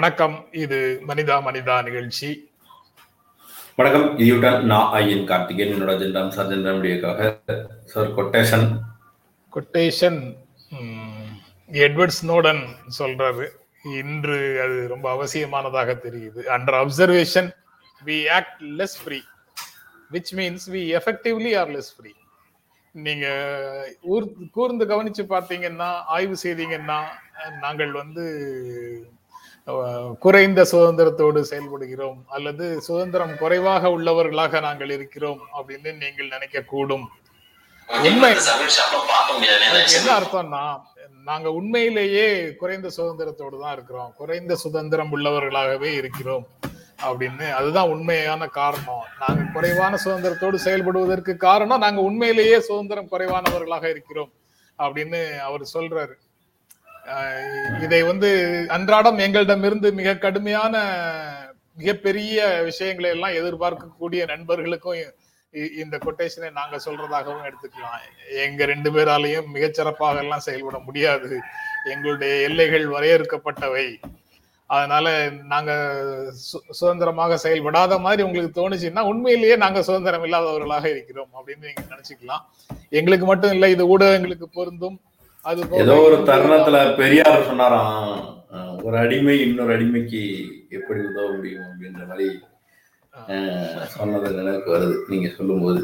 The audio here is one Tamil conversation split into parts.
வணக்கம். இது மனிதா மனிதா நிகழ்ச்சி. வணக்கம். இதுடன் நான் ஐயன் கார்த்திகேயன் என்னோட அஜெண்டா சர்ஜெண்டா மீடியாக்காக sir quotation. Quotation. Edward Snowden சொல்றாரு. இன்று அது ரொம்ப அவசியமானதாக தெரியுது. Under observation we act less free which means we effectively are less free நீங்க ஊர் கூர்ந்து கவனிச்சு பார்த்தீங்கன்னா ஆய்வு செய்தீங்கன்னா நாங்கள் வந்து குறைந்த சுதந்திரத்தோடு செயல்படுகிறோம் அல்லது சுதந்திரம் குறைவாக உள்ளவர்களாக நாங்கள் இருக்கிறோம் அப்படின்னு நீங்கள் நினைக்க கூடும் உண்மை அதுக்கு என்ன அர்த்தம்னா நாங்க உண்மையிலேயே குறைந்த சுதந்திரத்தோடு தான் இருக்கிறோம். குறைந்த சுதந்திரம் உள்ளவர்களாகவே இருக்கிறோம் அப்படின்னு. அதுதான் உண்மையான காரணம். நாங்க குறைவான சுதந்திரத்தோடு செயல்படுவதற்கு காரணம் நாங்க உண்மையிலேயே சுதந்திரம் குறைவானவர்களாக இருக்கிறோம் அப்படின்னு அவர் சொல்றாரு. இதை வந்து அன்றாடம் எங்களிடமிருந்து மிக கடுமையான மிகப்பெரிய விஷயங்களை எல்லாம் எதிர்பார்க்கக்கூடிய நண்பர்களுக்கும் இ- இந்த கொட்டேஷனை நாங்க சொல்றதாகவும் எடுத்துக்கலாம். எங்க ரெண்டு பேராலையும் மிகச்சிறப்பாக எல்லாம் செயல்பட முடியாது. எங்களுடைய எல்லைகள் வரையறுக்கப்பட்டவை. அதனால நாங்க சு- சுதந்திரமாக செயல்படாத மாதிரி உங்களுக்கு தோணுச்சுன்னா உண்மையிலேயே நாங்க சுதந்திரம் இல்லாதவர்களாக இருக்கிறோம் அப்படின்னு நீங்க நினைச்சுக்கலாம். எங்களுக்கு மட்டும் இல்லை இது ஊடகங்களுக்கு பொருந்தும். அது ஏதோ ஒரு தருணத்துல பெரியார் சொன்னாராம் ஒரு அடிமை இன்னொரு அடிமைக்கு எப்படி உதவ முடியும்? அப்படின்ற மாதிரி சொன்னது நினைவுக்கு வருது நீங்க சொல்லும்போது.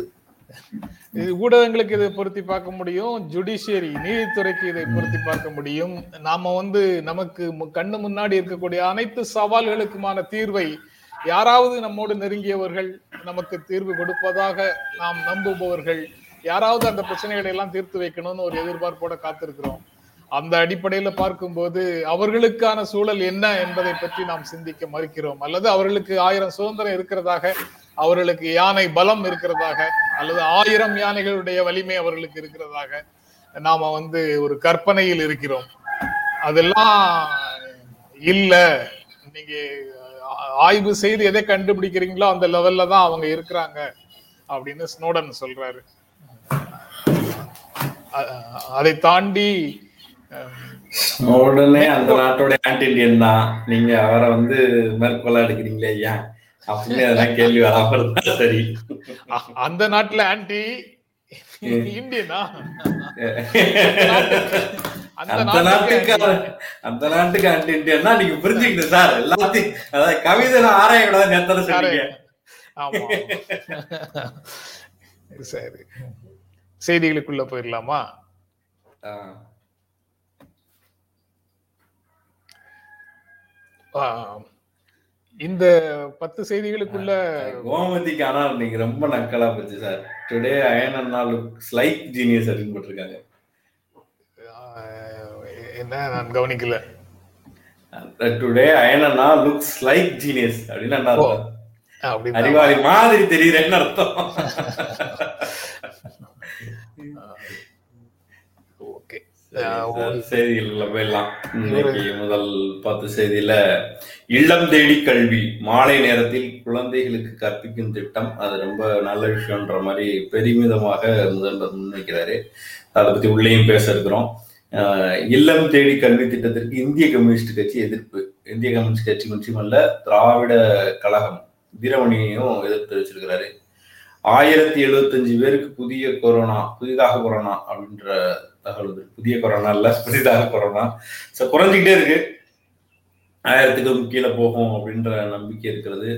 இது ஊடகங்களுக்கு இதை பொருத்தி பார்க்க முடியும் ஜுடிஷியரி நீதித்துறைக்கு இதை பொருத்தி பார்க்க முடியும். நாம வந்து நமக்கு கண்ணு முன்னாடி இருக்கக்கூடிய அனைத்து சவால்களுக்குமான தீர்வை யாராவது நம்மோடு நெருங்கியவர்கள் நமக்கு தீர்வு கொடுப்பதாக நாம் நம்புபவர்கள். யாராவது அந்த பிரச்சனைகளை எல்லாம் தீர்த்து வைக்கணும்னு ஒரு எதிர்பார்ப்போட காத்திருக்கிறோம். அந்த அடிப்படையில பார்க்கும்போது அவர்களுக்கான சூழல் என்ன என்பதை பற்றி நாம் சிந்திக்க மறுக்கிறோம். அல்லது அவர்களுக்கு ஆயிரம் சுதந்திரம் இருக்கிறதாக அவர்களுக்கு யானை பலம் இருக்கிறதாக அல்லது ஆயிரம் யானைகளுடைய வலிமை அவர்களுக்கு இருக்கிறதாக நாம வந்து ஒரு கற்பனையில் இருக்கிறோம். அதெல்லாம் இல்ல. நீங்க ஆ- ஆய்வு செய்து எதை கண்டுபிடிக்கிறீங்களோ அந்த லெவல்ல தான் அவங்க இருக்கிறாங்க அப்படின்னு ஸ்னோடன் சொல்றாரு. அதை தாண்டி உடனே அந்த நாட்டோட ஆன்டி இண்டியன் தான். நீங்க அவரை வந்து மேற்கொள்ள எடுக்கிறீங்களே ஏன் அப்படின்னு அதெல்லாம் கேள்வி வராம சரி. அந்த நாட்டுல ஆன்டி இந்தியனா அந்த நாட்டுக்கு அந்த நாட்டுக்கு ஆன்டி இண்டியன்னா நீங்க புரிஞ்சுக்கணும் சார். எல்லாத்தையும் அதாவது கவிதை ஆராய சொன்னீங்க. ஆமா. சரி. செய்திகளுக்குள்ள போயிடலாமா இந்த பத்து செய்திகளுக்குள்ள கோமதிக்கு ஆனால் நீங்க ரொம்ப நக்கலா போச்சு சார். டுடே அயன் அண்ணா லுக்ஸ் லைக் ஜீனியஸ் அப்படின்னு போட்டிருக்காங்க. என்ன? நான் கவனிக்கல. டுடே அயன் அண்ணா லுக்ஸ் லைக் ஜீனியஸ் அப்படின்னு அப்படின்னா அறிவாளி மாதிரி தெரியுறேன்னு அர்த்தம். ஓகே செய்திகள்ல போயிடலாம் இன்னைக்கு முதல் பத்து செய்தியில இல்லம் தேடி கல்வி மாலை நேரத்தில் குழந்தைகளுக்கு கற்பிக்கும் திட்டம் அது ரொம்ப நல்ல விஷயம்ன்ற மாதிரி பெருமிதமாக முதல்வர் முன்வைக்கிறாரு. அதை பத்தி உள்ளேயும் பேச இருக்கிறோம். ஆஹ் இல்லம் தேடி கல்வி திட்டத்திற்கு இந்திய கம்யூனிஸ்ட் கட்சி எதிர்ப்பு. இந்திய கம்யூனிஸ்ட் கட்சி மட்டுமல்ல திராவிட கழகம் வீரமணியையும் எதிர்ப்பு தெரிவிச்சிருக்கிறாரு ஆயிரத்தி எழுபத்தஞ்சு பேருக்கு புதிய கொரோனா புதிதாக கொரோனா அப்படின்ற தகவல் புதிய கொரோனா இல்ல புதிதாக கொரோனா ஸோ குறைஞ்சிக்கிட்டே இருக்கு. ஆயிரத்துக்கும் கீழே போகும் அப்படின்ற நம்பிக்கை இருக்கிறது.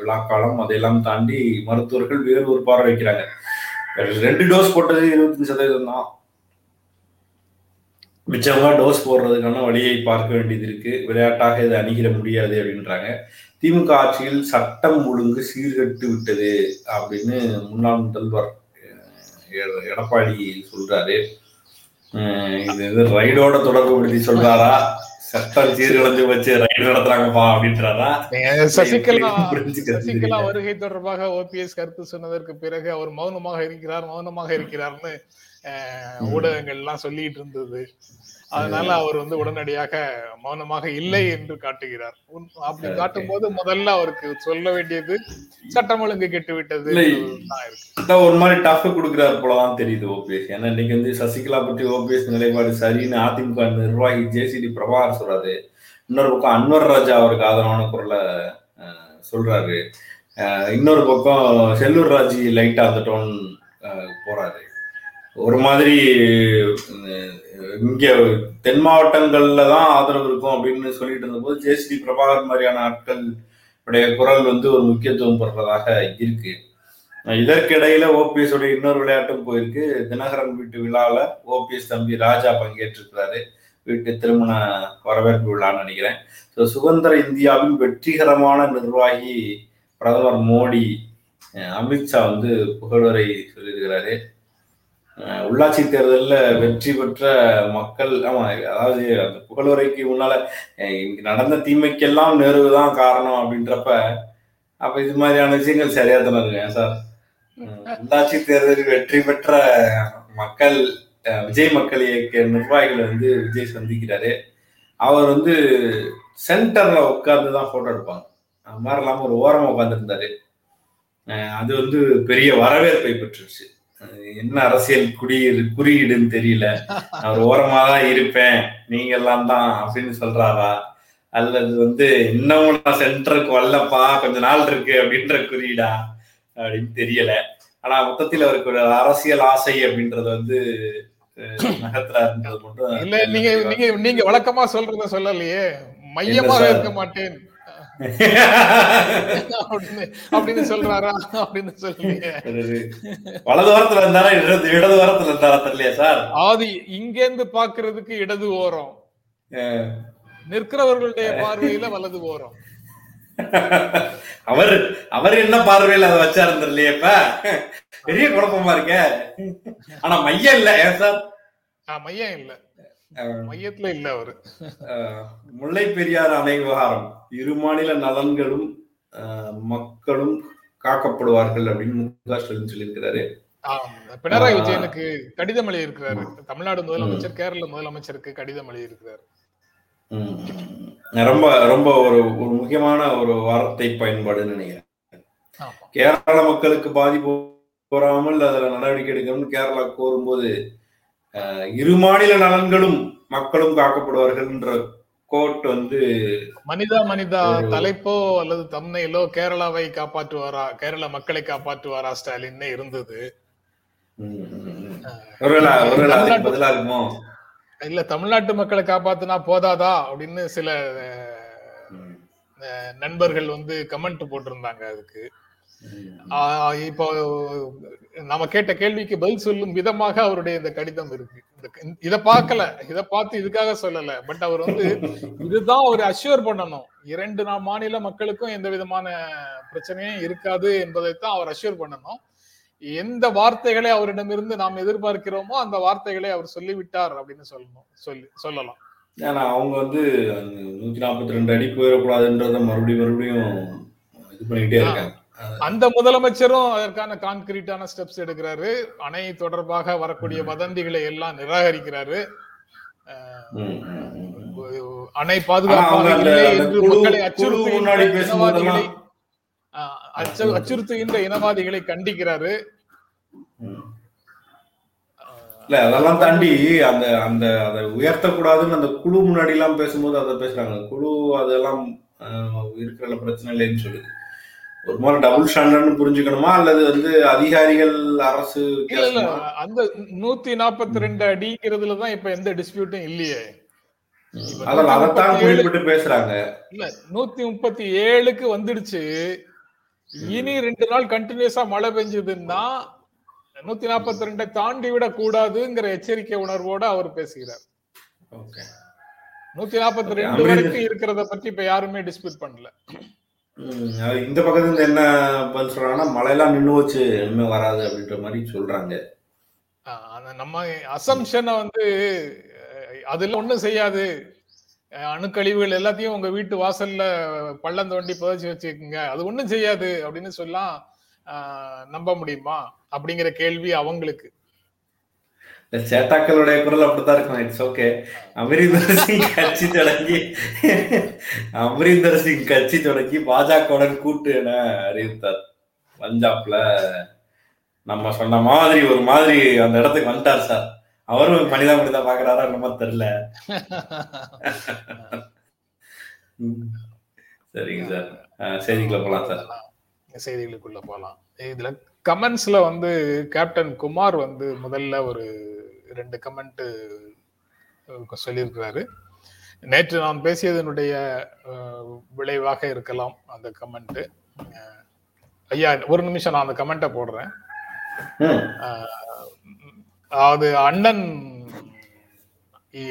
விழாக்காலம் அதையெல்லாம் தாண்டி மருத்துவர்கள் வேறு ஒரு பார்வை வைக்கிறாங்க. ரெண்டு டோஸ் போட்டது இருபத்தஞ்சு சதவீதம் தான். மிச்சமாக டோஸ் போடுறதுக்கான வழியை பார்க்க வேண்டியது இருக்கு. விளையாட்டாக இதை அணுகிட முடியாது அப்படின்றாங்க. திமுக ஆட்சியில் சட்டம் ஒழுங்கு சீர்கட்டு விட்டது அப்படின்னு முன்னாள் முதல்வர் எடப்பாடி சொல்றாரு. இது இது ரைடோட தொடர்புபடுத்தி சொல்றாரா? சட்டம் சீர்குலைஞ்சு வச்சு ரைடு நடத்துறாங்கப்பா அப்படின்றாரா? சசிகலா சசிகலா. வருகை தொடர்பாக ஓபிஎஸ் கருத்து சொன்னதற்கு பிறகு அவர் மௌனமாக இருக்கிறார் மௌனமாக இருக்கிறார்னு ஊடகங்கள் எல்லாம் சொல்லிட்டு இருந்தது. அதனால அவர் வந்து உடனடியாக மௌனமாக இல்லை என்று காட்டுகிறார். அப்படி காட்டும் போது முதல்ல அவருக்கு சொல்ல வேண்டியது சட்டம் ஒழுங்கு கெட்டு விட்டது ஒரு மாதிரி டஃப் கொடுக்குறாரு போலதான் தெரியுது ஓபிஎஸ் ஏன்னா இன்னைக்கு வந்து சசிகலா பற்றி ஓபிஎஸ் நிலைப்பாடு சரின்னு அதிமுக நிர்வாகி ஜேசிடி பிரபாகர் சொல்றாரு. இன்னொரு பக்கம் அன்வர் ராஜா அவருக்கு ஆதரவான குரலை சொல்றாரு. இன்னொரு பக்கம் செல்லூர் ராஜி லைட்டா அந்த டோன் போறாரு. ஒரு மாதிரி இங்க தென் மாவட்டங்கள்ல தான் ஆதரவு இருக்கும் அப்படின்னு சொல்லிட்டு இருந்தபோது ஜேசிடி பிரபாகர் மாதிரியான ஆட்கள் உடைய குரல் வந்து ஒரு முக்கியத்துவம் பெறுறதாக இருக்கு. இதற்கிடையில ஓபிஎஸ் உடைய இன்னொரு விளையாட்டும் போயிருக்கு. தினகரன் வீட்டு விழால ஓபிஎஸ் தம்பி ராஜா பங்கேற்றிருக்கிறாரு. வீட்டு திருமண வரவேற்பு விழான்னு நினைக்கிறேன். ஸோ சுதந்திர இந்தியாவின் வெற்றிகரமான நிர்வாகி பிரதமர் மோடி அமித்ஷா வந்து புகழுரை சொல்லியிருக்கிறாரு. உள்ளாட்சி தேர்தலில் வெற்றி பெற்ற மக்கள் ஆமா அதாவது அந்த புகழுரைக்கு முன்னால நடந்த தீமைக்கெல்லாம் நேரு தான் காரணம் அப்படின்றப்ப அப்ப இது மாதிரியான விஷயங்கள் சரியா தானே இருக்கு சார் உள்ளாட்சி தேர்தலில் வெற்றி பெற்ற மக்கள் விஜய் மக்கள் இயக்க நிர்வாகிகளை வந்து விஜய் சந்திக்கிறாரு. அவர் வந்து சென்டர்ல உட்கார்ந்து தான் போட்டோ எடுப்பாங்க. அது மாதிரி இல்லாம ஒரு ஓரமா உட்காந்துருந்தாரு அது வந்து பெரிய வரவேற்பை பெற்றுச்சு. அஹ் என்ன அரசியல் குடியிரு குறியீடுன்னு தெரியல. அவர் ஓரமா தான் இருப்பேன். நீங்க எல்லாம் தான் அப்படின்னு சொல்றாரா? அல்லது வந்து இன்னமும் நான் சென்டருக்கு வரலப்பா கொஞ்ச நாள் இருக்கு அப்படின்ற குறியீடா? அப்படின்னு தெரியல. ஆனா மொத்தத்தில் அவருக்கு ஒரு அரசியல் ஆசை அப்படின்றது வந்து நகர்த்துறாருன்றது மட்டும் நீங்க நீங்க நீங்க வழக்கமா சொல்றத சொல்லலையே. மையமாக? இருக்க மாட்டேன். அப்படின்னு சொல்றாரா? அப்படின்னு சொல்லுங்க. வலது வாரத்துல இருந்தாரா இடது இடது வாரத்துல இருந்தாரா தெரியலையா சார்? ஆதி இங்கேருந்து பாக்குறதுக்கு இடது ஓரம். நிற்கிறவர்களுடைய பார்வையில வலது ஓரம். அவர் அவர் என்ன பார்வையில அதை வச்சாரு தெரியலையே இப்ப? பெரிய குழப்பமா இருக்க. ஆனா மையம் இல்ல ஏன் சார்? மையம் இல்ல. மையத்துல இல்ல அவரு. முல்லை பெரியாறு அணை விவகாரம். இரு மாநில நலன்களும் மக்களும் காக்கப்படுவார்கள் அப்படின்னு மு க ஸ்டாலின் சொல்லியிருக்கிறாரு. பினராயி. விஜயனுக்கு கடிதம் எழுதி இருக்கிறாரு தமிழ்நாடு முதலமைச்சர் கேரள முதலமைச்சருக்கு கடிதம் எழுதி இருக்கிறாரு. ரொம்ப ரொம்ப ஒரு ஒரு முக்கியமான ஒரு வார்த்தை பயன்பாடுன்னு நினைக்கிறேன். கேரள மக்களுக்கு பாதிப்பு வராமல் அதுல நடவடிக்கை எடுக்கணும்னு கேரளா கோரும்போது இரு மாநில நலன்களும் மக்களும் காக்கப்படுவார்கள்ன்ற கோட் வந்து மனிதா மனிதா தலைப்போ அல்லது தம்னையிலோ கேரளாவை காப்பாற்றுவாரா? கேரள மக்களை காப்பாற்றுவாரா ஸ்டாலின் இருந்தது. இல்ல தமிழ்நாட்டு மக்களை காப்பாத்துனா போதாதா? அப்படின்னு சில நண்பர்கள் வந்து கமெண்ட் போட்டிருந்தாங்க அதுக்கு. இப்போ நாம கேட்ட கேள்விக்கு பதில் சொல்லும் விதமாக அவருடைய இந்த கடிதம் இருக்கு. இந்த- இத பார்க்கல. இத பார்த்து இதுக்காக சொல்லல. பட் அவர் வந்து இதுதான் அவர் அஷ்யூர் பண்ணணும். இரண்டு மாநில மக்களுக்கும் எந்த விதமான பிரச்சனையும் இருக்காது என்பதைத்தான் அவர் அஷ்யூர் பண்ணணும். எந்த வார்த்தைகளை அவரிடமிருந்து நாம் எதிர்பார்க்கிறோமோ அந்த வார்த்தைகளை அவர் சொல்லிவிட்டார் அப்படின்னு சொல்லணும். சொல்லி சொல்லலாம். ஏன்னா அவங்க வந்து நூத்தி நாற்பத்தி ரெண்டு அடி போயிடக்கூடாதுன்றத மறுபடியும் மறுபடியும் இது பண்ணிக்கிட்டே இருக்காங்க. அந்த முதலமைச்சரும் அதற்கான கான்கிரீட்டான ஸ்டெப்ஸ் எடுக்கிறாரு. அணை தொடர்பாக வரக்கூடிய வதந்திகளை எல்லாம் நிராகரிக்கிறாரு. அணை குழு அச்சுறுத்துகின்ற இனவாதிகளை கண்டிக்கிறாரு. இல்ல அதெல்லாம் தாண்டி அந்த அந்த அதை உயர்த்தக்கூடாதுன்னு அந்த குழு முன்னாடி எல்லாம் பேசும்போது அதை பேசுறாங்க. குழு அதெல்லாம் இருக்கிற பிரச்சனை இல்லைன்னு சொல்லுது. ஒரு மாதிரி டபுள் ஸ்டாண்டர்ட்னு புரிஞ்சுக்கணுமா? அல்லது வந்து அதிகாரிகள் அரசு? அந்த நூத்தி நாற்பத்தி ரெண்டு அடிங்கிறதுலதான் இப்ப எந்த டிஸ்பியூட்டும் இல்லையே. இப்ப அதெல்லாம் அதைத்தான் 137 குறிப்பிட்டு பேசுறாங்க. இல்ல நூத்தி முப்பத்தி ஏழுக்கு வந்துடுச்சு. இனி ரெண்டு நாள் கண்டினியூஸா மழை பெஞ்சதுன்னா நூத்தி நாற்பத்தி ரெண்டை தாண்டி விட கூடாதுங்கிற எச்சரிக்கை உணர்வோட அவர் பேசுகிறார். ஓகே. நூத்தி நாற்பத்தி ரெண்டு வரைக்கும் இருக்கிறத பத்தி இப்ப யாருமே டிஸ்பியூட் பண்ணல. ம், அது இந்த பக்கத்துல இருந்து என்ன பதில் சொல்றாங்கன்னா மழையெல்லாம் நின்று வச்சு இனிமே வராது அப்படின்ற மாதிரி சொல்றாங்க. அந்த நம்ம அசம்ஷனை வந்து அதுல ஒண்ணும் செய்யாது. அணுக்கழிவுகள் எல்லாத்தையும் உங்க வீட்டு வாசல்ல பள்ளம் தோண்டி புதைச்சி வச்சுக்கோங்க. அது ஒண்ணும் செய்யாது அப்படின்னு சொல்லலாம் ஆஹ், நம்ப முடியுமா? அப்படிங்கிற கேள்வி அவங்களுக்கு. சேட்டாக்களுடைய குரல் அப்படித்தான் இருக்கும். இட்ஸ் ஓகே அமரீந்தர் சிங் கட்சி தொடங்கி அமரீந்தர் சிங் கட்சி தொடங்கி பாஜகவுடன் கூட்டு என அறிவித்தார். பஞ்சாப்ல நம்ம சொன்ன மாதிரி ஒரு மாதிரி அந்த இடத்துக்கு வந்துட்டார் சார். அவரும் மனிதா மனிதா பாக்குறாரா என்னமோ தெரியல. சரிங்க சார். அஹ், செய்திக்குள்ள போலாம் சார். செய்திகளுக்குள்ள போகலாம் இதுல கமெண்ட்ஸ்ல வந்து கேப்டன் குமார் வந்து முதல்ல ஒரு ரெண்டு கமெண்ட் சொல்லியிருக்கிறாரு. நேற்று நான் பேசியதனுடைய விளைவாக இருக்கலாம் அந்த கமெண்ட் ஐயா ஒரு நிமிஷம் நான் அந்த கமெண்ட்டை போடுறேன். அதாவது அண்ணன்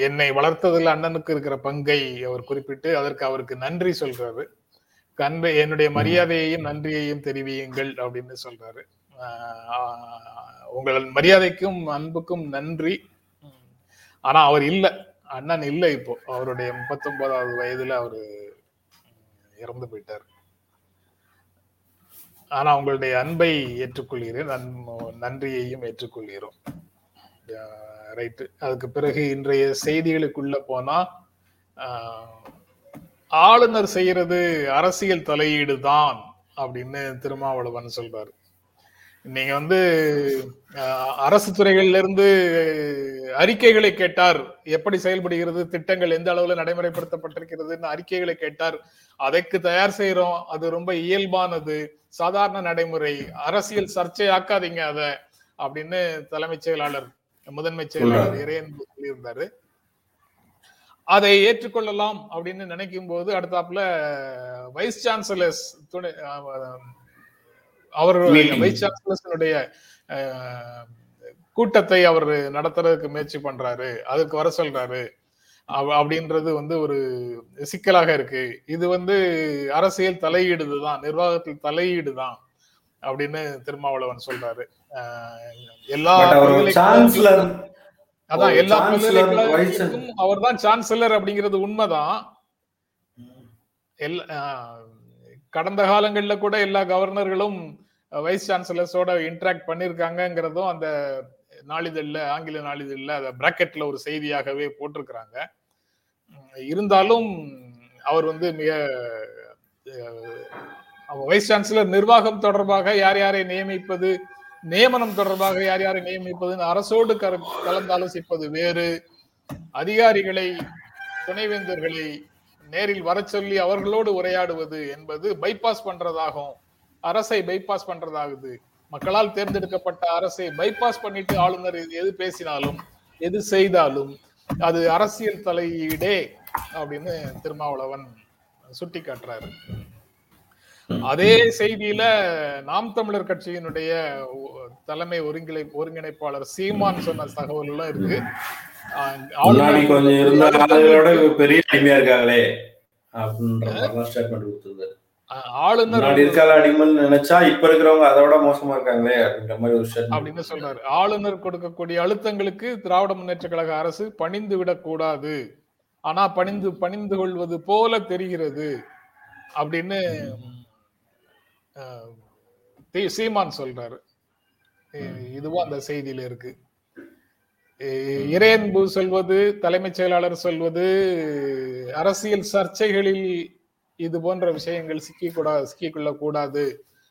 என்னை வளர்த்ததில் அண்ணனுக்கு இருக்கிற பங்கை அவர் குறிப்பிட்டு அதற்கு அவருக்கு நன்றி சொல்றாரு. கண்பை என்னுடைய மரியாதையையும் நன்றியையும் தெரிவியுங்கள் அப்படின்னு சொல்றாரு. உங்கள் மரியாதைக்கும் அன்புக்கும் நன்றி. ஆனா அவர் இல்ல. அண்ணன் இல்ல இப்போ. அவருடைய முப்பத்தொன்பதாவது வயதுல அவரு இறந்து போயிட்டார். ஆனா உங்களுடைய அன்பை ஏற்றுக்கொள்கிறேன். நன்- நன்றியையும் ஏற்றுக்கொள்கிறோம். ரைட்டு. அதுக்கு பிறகு இன்றைய செய்திகளுக்குள்ள போனா ஆளுநர் செய்யறது அரசியல் தலையீடு தான் அப்படின்னு திருமாவளவன் சொல்றாரு. நீங்க வந்து அரசு துறைகள்ல இருந்து அறிக்கைகளை கேட்டார். எப்படி செயல்படுகிறது திட்டங்கள் எந்த அளவுல நடைமுறைப்படுத்தப்பட்டிருக்கிறதுன்னு அறிக்கைகளை கேட்டார். அதற்கு தயார் செய்யறோம் அது ரொம்ப இயல்பானது. சாதாரண நடைமுறை. அரசியல் சர்ச்சையாக்காதீங்க அத அப்படின்னு தலைமைச் செயலாளர் முதன்மை செயலாளர் இறையன் சொல்லியிருந்தாரு. அதை ஏற்றுக்கொள்ளலாம் அப்படின்னு நினைக்கும் போது அடுத்தாப்புல வைஸ் சான்சலர்ஸ் துணை சான்சலர்ஸினுடைய கூட்டத்தை அவர் நடத்துறதுக்கு முயற்சி பண்றாரு. அதுக்கு வர சொல்றாரு. அப்படின்றது வந்து ஒரு சிக்கலாக இருக்கு. இது வந்து அரசியல் தலையீடு தான் நிர்வாகத்தில் தலையீடு தான் அப்படின்னு திருமாவளவன் சொல்றாரு. எல்லா அதான் எல்லா பல்கலைக்கழகங்களுக்கும் அவர் தான் சான்சலர் அப்படிங்கிறது உண்மைதான். எல்லா கடந்த காலங்கள்ல கூட எல்லா கவர்னர்களும் வைஸ் சான்சலர்ஸோட இன்ட்ராக்ட் பண்ணியிருக்காங்கங்கிறதும் அந்த நாளிதழில் ஆங்கில நாளிதழில் அதை பிராக்கெட்ல ஒரு செய்தியாகவே போட்டிருக்கிறாங்க. இருந்தாலும் அவர் வந்து மிக வைஸ் சான்சலர் நிர்வாகம் தொடர்பாக யார் யாரை நியமிப்பது நியமனம் தொடர்பாக யார் யாரை நியமிப்பதுன்னு அரசோடு கர- கலந்தாலோசிப்பது வேறு. அதிகாரிகளை துணைவேந்தர்களை நேரில் வர சொல்லி அவர்களோடு உரையாடுவது என்பது பைபாஸ் பண்றதாகும். அரசை பைபாஸ் பண்றதாகுது. மக்களால் தேர்ந்தெடுக்கப்பட்ட அரசை பைபாஸ் பண்ணிட்டு ஆளுநர் எது- பேசினாலும் எது செய்தாலும் அது அரசியல் தலையீடே அப்படின்னு திருமாவளவன் சுட்டி காட்டுறாரு அதே செய்தியில நாம் தமிழர் கட்சியினுடைய தலைமை ஒருங்கிணை ஒருங்கிணைப்பாளர் சீமான் சொன்ன தகவல்களும் இருக்கு. கொஞ்சம் பெரிய அடிமையா இருக்காங்களே அப்படின்ற ஸ்டேட்மெண்ட் ஆளுநர் இருக்கால அடிமைன்னு நினைச்சா இப்ப இருக்கிறவங்க அதோட மோசமா இருக்காங்களே அப்படின்ற மாதிரி ஒரு ஸ்டேட்மெண்ட் அப்படின்னு சொல்றாரு. ஆளுநர் கொடுக்கக்கூடிய அழுத்தங்களுக்கு திராவிட முன்னேற்ற கழக அரசு பணிந்து விடக்கூடாது ஆனா பணிந்து பணிந்து கொள்வது போல தெரிகிறது அப்படின்னு சீமான் சொல்றாரு. இதுவும் அந்த செய்தியில இருக்கு. இறையன்பு சொல்வது தலைமைச் செயலாளர் சொல்வது அரசியல் சர்ச்சைகளில் இது போன்ற விஷயங்கள் சிக்கிக்கூடா சிக்கிக்கொள்ள கூடாது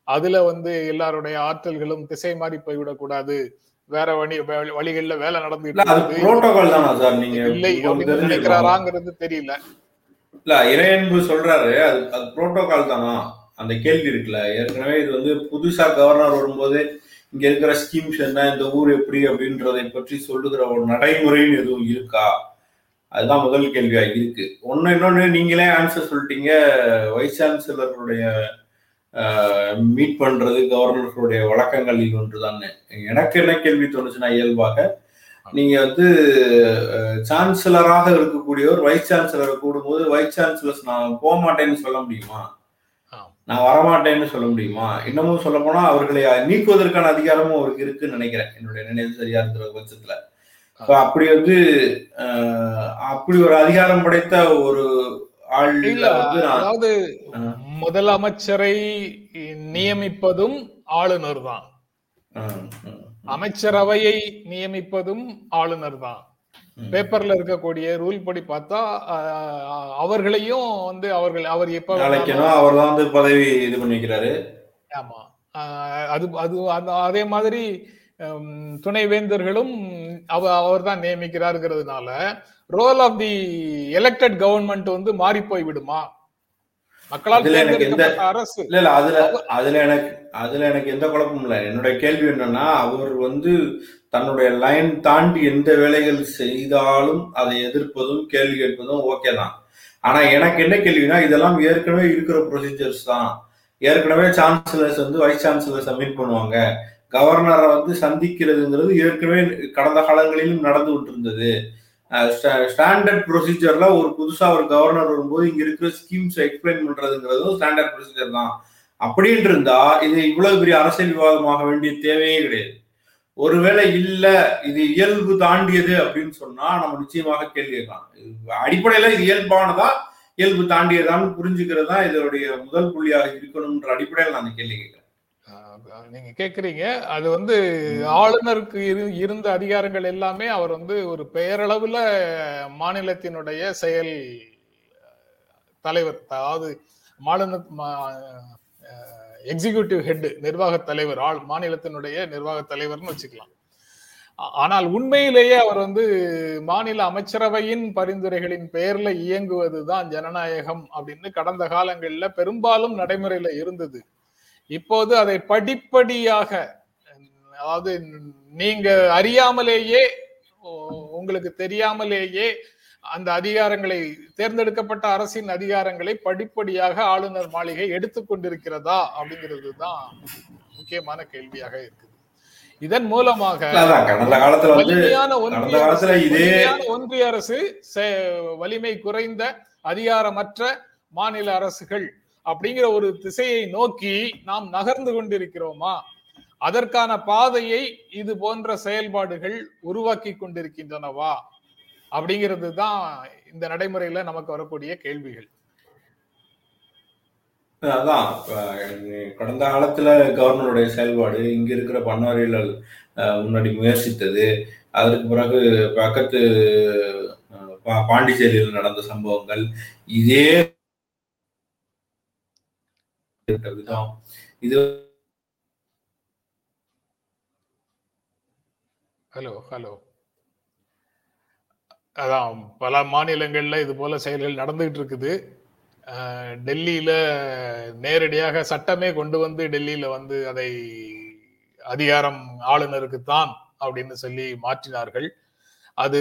அதுல வந்து எல்லாருடைய ஆற்றல்களும் திசை மாறி போய்விடக் கூடாது வேற வழி வழி- வழிகள்ல வேலை நடந்துட்டு இல்லை. நினைக்கிறாராங்கிறது தெரியல. இல்ல இறையன்பு சொல்றாரு அது அது புரோட்டோகால் தானா? அந்த கேள்வி இருக்குல்ல ஏற்கனவே இது வந்து புதுசா கவர்னர் வரும்போது இங்க இருக்கிற ஸ்கீம்ஸ் என்ன இந்த ஊர் எப்படி அப்படின்றதை பற்றி சொல்லுகிற ஒரு நடைமுறைன்னு எதுவும் இருக்கா? அதுதான் முதல் கேள்வியா இருக்கு. ஒண்ணு இன்னொன்னு நீங்களே ஆன்சர் சொல்லிட்டீங்க. வைஸ் சான்சலருடைய மீட் பண்றது கவர்னர்களுடைய வழக்கங்களில் ஒன்றுதான் எனக்கு என்ன கேள்வி தோணுச்சுன்னா இயல்பாக நீங்க வந்து சான்சலராக இருக்கக்கூடியவர் வைஸ் சான்சலரை கூடும்போது வைஸ் சான்சலர்ஸ் நான் போக மாட்டேன்னு சொல்ல முடியுமா. நான் வரமாட்டேன்னு சொல்ல முடியுமா? இன்னமும் சொல்ல போனா அவர்களை நீக்குவதற்கான அதிகாரமும் அவருக்கு இருக்குன்னு நினைக்கிறேன். என்னுடைய நினைவு சரியா இருக்கிற பட்சத்துல. அப்படி வந்து அப்படி ஒரு அதிகாரம் படைத்த ஒரு ஆள் அதாவது. முதலமைச்சரை நியமிப்பதும் ஆளுநர் தான். அமைச்சரவையை நியமிப்பதும் ஆளுநர் தான். பேப்பர்ல இருக்கக்கூடிய ரூல் படி பார்த்தா அவர்களையும் வந்து அவர்கள் அவர் எப்ப அவர் தான் வந்து பதவி இது பண்ணி வைக்கிறாரு ஆமா அது அது அதே மாதிரி துணைவேந்தர்களும் அவர் தான் நியமிக்கிறாருங்கிறதுனால role of the elected government வந்து மாறி போய் விடுமா? மக்களால் அரசு. இல்ல இல்ல அதுல அதுல எனக்கு அதுல எனக்கு எந்த குழப்பமும் இல்லை. என்னுடைய கேள்வி என்னன்னா அவர் வந்து தன்னுடைய லைன் தாண்டி எந்த வேலைகள் செய்தாலும் அதை எதிர்ப்பதும் கேள்வி கேட்பதும் ஓகே தான். ஆனா எனக்கு என்ன கேள்வினா இதெல்லாம் ஏற்கனவே இருக்கிற ப்ரொசீஜர்ஸ் தான். ஏற்கனவே சான்சலர்ஸ் வந்து வைஸ் சான்சலர் சப்மிட் பண்ணுவாங்க. கவர்னரை வந்து சந்திக்கிறதுங்கிறது ஏற்கனவே கடந்த காலங்களிலும் நடந்து இருந்தது ஸ்டாண்டர்ட் ப்ரொசீஜர்ல ஒரு புதுசா ஒரு கவர்னர் வரும்போது இங்க இருக்கிற ஸ்கீம்ஸ் எக்ஸ்பிளைன் பண்றதுங்கிறதும் ஸ்டாண்டர்ட் ப்ரொசீஜர் தான். அப்படின்ட்டு இருந்தா இது இவ்வளவு பெரிய அரசியல் விவாதமாக வேண்டிய தேவையே கிடையாது. ஒருவேளை இல்ல இது இயல்பு தாண்டியது அப்படின்னு சொன்னா நம்ம நிச்சயமாக கேள்வி கேட்கலாம் இது அடிப்படையில இது இயல்பானதா இயல்பு தாண்டியதான்னு புரிஞ்சுக்கிறது தான் இதனுடைய முதல் புள்ளியாக இருக்கணும்ன்ற அடிப்படையில் நான் கேள்வி கேட்கிறேன். நீங்க கேக்குறீங்க. அது வந்து ஆளுநருக்கு இரு- இருந்த அதிகாரங்கள் எல்லாமே அவர் வந்து ஒரு பெயரளவுல மாநிலத்தினுடைய செயல் தலைவர் அதாவது மாநில எக்ஸிகியூட்டிவ் ஹெட் நிர்வாக தலைவர் ஆள் மாநிலத்தினுடைய நிர்வாக தலைவர்னு வச்சுக்கலாம். ஆனால் உண்மையிலேயே அவர் வந்து மாநில அமைச்சரவையின் பரிந்துரைகளின் பெயர்ல இயங்குவதுதான் ஜனநாயகம் அப்படின்னு கடந்த காலங்கள்ல பெரும்பாலும் நடைமுறையில இருந்தது. இப்போது அதை படிப்படியாக அதாவது நீங்க அறியாமலேயே உங்களுக்கு தெரியாமலேயே அந்த அதிகாரங்களை தேர்ந்தெடுக்கப்பட்ட அரசின் அதிகாரங்களை படிப்படியாக ஆளுநர் மாளிகை எடுத்துக்கொண்டிருக்கிறதா அப்படிங்கிறது தான் முக்கியமான கேள்வியாக இருக்குது. இதன் மூலமாக ஒன்றிய அரசு- வலிமை குறைந்த அதிகாரமற்ற மாநில அரசுகள் அப்படிங்கிற ஒரு திசையை நோக்கி நாம் நகர்ந்து கொண்டிருக்கிறோமா? அதற்கான பாதையை இது போன்ற செயல்பாடுகள் உருவாக்கி கொண்டிருக்கின்றனவா? அப்படிங்கிறது தான் இந்த நடைமுறையில நமக்கு வரக்கூடிய கேள்விகள். அதான் கடந்த காலத்துல கவர்னருடைய செயல்பாடு இங்க இருக்கிற பன்னாரியல் அஹ், முன்னாடி முயற்சித்தது. அதற்கு பிறகு பக்கத்து பா- பாண்டிச்சேரியில் நடந்த சம்பவங்கள். இதே விதம் இது ஹலோ ஹலோ அதான் பல மாநிலங்கள்ல இது போல செயல்கள் நடந்துகிட்டு இருக்குது டெல்லியில நேரடியாக சட்டமே கொண்டு வந்து டெல்லியில வந்து அதை அதிகாரம் ஆளுநருக்கு தான் அப்படின்னு சொல்லி மாற்றினார்கள். அது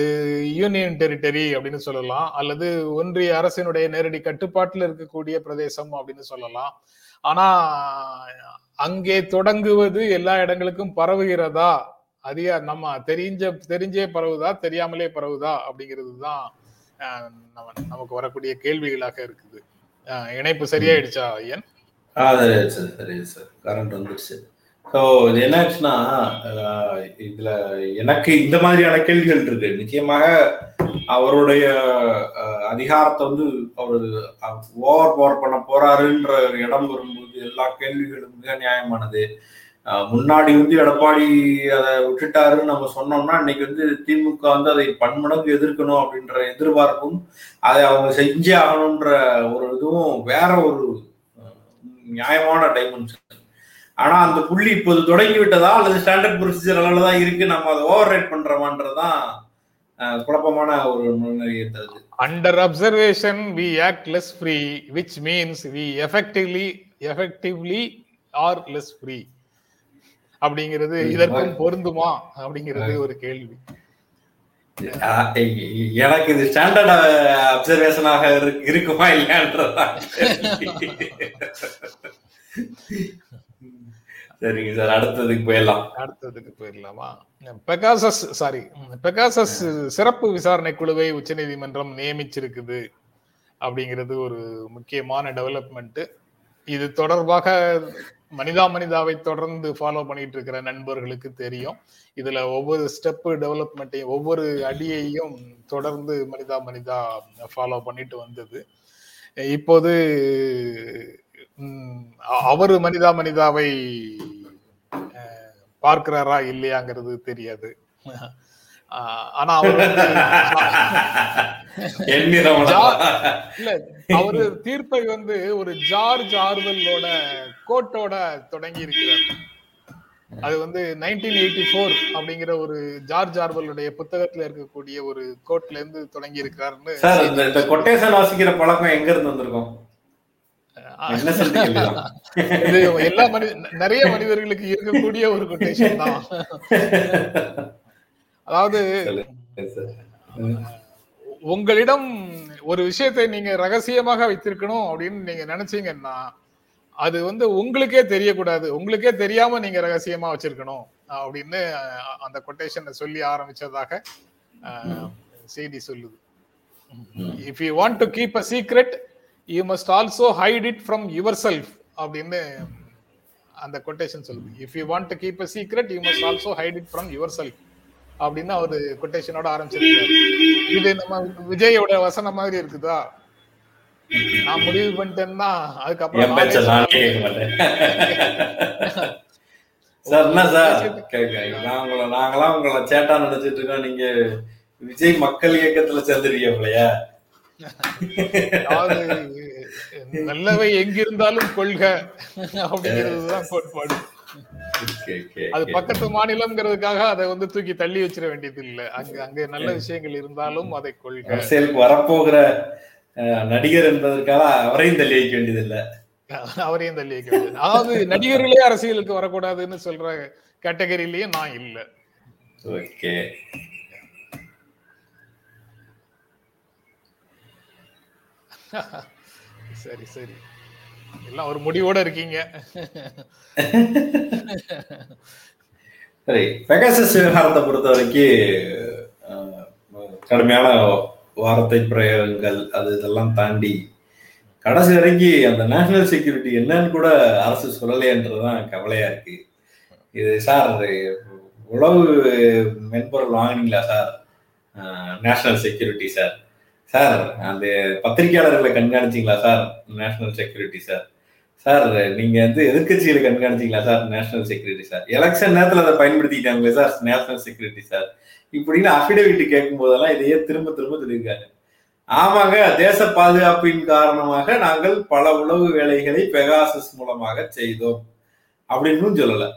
யூனியன் டெரிட்டரி அப்படின்னு சொல்லலாம். அல்லது ஒன்றிய அரசினுடைய நேரடி கட்டுப்பாட்டில் இருக்கக்கூடிய பிரதேசம் அப்படின்னு சொல்லலாம். ஆனா அங்கே தொடங்குவது எல்லா இடங்களுக்கும் பரவுகிறதா? அதிக நம்ம தெரிஞ்ச தெரிஞ்சே பரவுதா? தெரியாமலே பரவுதா? அப்படிங்கிறது தான் நம்ம- நமக்கு வரக்கூடிய கேள்விகளாக இருக்குது. இணைப்பு சரியாயிடுச்சா ஐயன்? சரி சரி சரி சார் கரண்ட் வந்துடுச்சு. ஸோ இது என்னாச்சுன்னா ஆச்சுன்னா இதுல எனக்கு இந்த மாதிரியான கேள்விகள் இருக்கு. நிச்சயமாக அவருடைய அதிகாரத்தை வந்து அவர் ஓவர் பவர் பண்ண போறாருன்ற ஒரு இடம் வரும்போது எல்லா கேள்விகளும் மிக நியாயமானது. முன்னாடி வந்து எடப்பாடி அதை விட்டுட்டாருன்னு நம்ம சொன்னோம்னா இன்னைக்கு வந்து திமுக வந்து அதை பன்மடங்கு எதிர்க்கணும் அப்படின்ற எதிர்பார்ப்பும் அதை அவங்க செஞ்சே ஆகணுன்ற ஒரு இதுவும் வேற ஒரு நியாயமான டைமென்ஷன் ஆனா அந்த புள்ளி இப்போது தொடங்கி விட்டதா அல்லது ஸ்டாண்டர்ட் ப்ரொசீஜர் அளவுல தான் இருக்கு? நம்ம அதை ஓவர் ரைட் பண்றோமான்றதுதான் அஹ், குழப்பமான ஒரு தருது. Under observation we act less free which means we effectively effectively are less free அப்படிங்கிறது இதற்கும் பொருந்துமா? அப்படிங்கிறது ஒரு கேள்வி. எனக்கு இது ஸ்டாண்டர்ட் அப்சர்வேஷனாக இருக்குமா இல்லையான்றதான் சரிங்க சார் அடுத்ததுக்கு போயிடலாம். அடுத்ததுக்கு போயிடலாமா? பெகாசஸ் சாரி பெகாசஸ் சிறப்பு விசாரணை குழுவை உச்சநீதிமன்றம் நியமிச்சிருக்குது அப்படிங்கிறது ஒரு முக்கியமான டெவலப்மெண்ட் இது தொடர்பாக மனிதா மனிதாவை தொடர்ந்து ஃபாலோ பண்ணிட்டு இருக்கிற நண்பர்களுக்கு தெரியும். இதுல ஒவ்வொரு ஸ்டெப் டெவலப்மெண்ட்டையும் ஒவ்வொரு அடியையும் தொடர்ந்து மனிதா மனிதா ஃபாலோ பண்ணிட்டு வந்தது. இப்போது அவர் அவரு மனிதா மனிதாவை பார்க்கிறாரா இல்லையாங்கிறது தெரியாது. ஆனா அவர் இல்ல அவரு தீர்ப்பை வந்து ஒரு ஜார்ஜ் ஆர்வெல்லோட கோட்டோட தொடங்கி இருக்கிறார். அது வந்து நைன்டீன் எயிட்டி ஃபோர் அப்படிங்கிற ஒரு ஜார்ஜ் ஆர்வலுடைய புத்தகத்துல இருக்கக்கூடிய ஒரு கோட்ல இருந்து தொடங்கி இருக்கிறாருன்னு இந்த கொட்டேஷன் வாசிக்கிற பழக்கம் எங்க இருந்து வந்திருக்கும்? எல்லா மனித நிறைய மனிதர்களுக்கு இருக்கக்கூடிய ஒரு கொட்டேஷன் தான். அதாவது உங்களிடம் ஒரு விஷயத்தை நீங்க ரகசியமாக வைத்திருக்கணும் அப்படின்னு நீங்க நினைச்சீங்கன்னா அது வந்து உங்களுக்கே தெரியக்கூடாது. உங்களுக்கே தெரியாம நீங்க ரகசியமா வச்சிருக்கணும் அப்படின்னு அந்த கொட்டேஷனை சொல்லி ஆரம்பிச்சதாக செய்தி சொல்லுது. If you want to keep a secret you must also hide it from yourself அப்படின்னு அந்த கொட்டேஷன் சொல்லுது. If you want to keep a secret you must also hide it from yourself அப்படின்னு அவரு கொட்டேஷனோட ஆரம்பிச்சிருக்காரு. இது நம்ம விஜயோட வசனம் மாதிரி இருக்குதா? நான் முடிவு பண்ணிட்டேன்னா அதுக்கப்புறம் சார் என்ன சார்? நாங்களாம் உங்களை சேட்டா நினைச்சிட்டு இருக்கோம். நீங்க விஜய் மக்கள் இயக்கத்துல சேர்ந்துருக்கீங்க நல்லவை எங்கிருந்தாலும் கொள்க அப்படிங்கிறதுதான் கோட்பாடு. அது. பக்கத்து மாநிலம்ங்கிறதுக்காக அதை வந்து தூக்கி தள்ளி வச்சிட வேண்டியது இல்ல. அங்க அங்க நல்ல விஷயங்கள் இருந்தாலும் அதை கொள்க. அரசியலுக்கு வரப்போகிற நடிகர் என்பதற்காக அவரையும் தள்ளி வைக்க வேண்டியது இல்ல அவரையும் தள்ளி வைக்க வேண்டியது. அதாவது நடிகர்களே அரசியலுக்கு வரக்கூடாதுன்னு சொல்ற கேட்டகரியிலயும் நான் இல்ல. ஓகே சரி சரி. எல்லாம் ஒரு முடிவோட இருக்கீங்க. சரி பெகாசஸ் விவகாரத்தை பொறுத்த வரைக்கும் கடுமையான வார்த்தை பிரயோகங்கள் அது இதெல்லாம் தாண்டி கடைசி வரைக்கும் அந்த நேஷனல் செக்யூரிட்டி என்னன்னு கூட அரசு சொல்லலையன்றதுதான் கவலையா இருக்கு. இது சார் உழவு மென்பொருள் வாங்கினீங்களா sir? National security sir. Sir அந்த பத்திரிகையாளர்களை கண்காணிச்சிங்களா sir? National security sir. Sir நீங்க வந்து எதிர்க்கட்சிகளை கண்காணிச்சிங்களா sir? National security sir. Election நேரத்தில் அதை பயன்படுத்திக்கிட்டாங்களே சார் நேஷனல் செக்யூரிட்டி சார். இப்படின்னு அஃபிடவிட் கேட்கும் போதெல்லாம் இதையே திரும்ப திரும்ப சொல்லியிருக்காங்க ஆமாங்க தேச பாதுகாப்பின் காரணமாக நாங்கள் பல உளவு வேலைகளை பெகாசஸ் மூலமாக செய்தோம். அப்படின்னு சொல்லலை.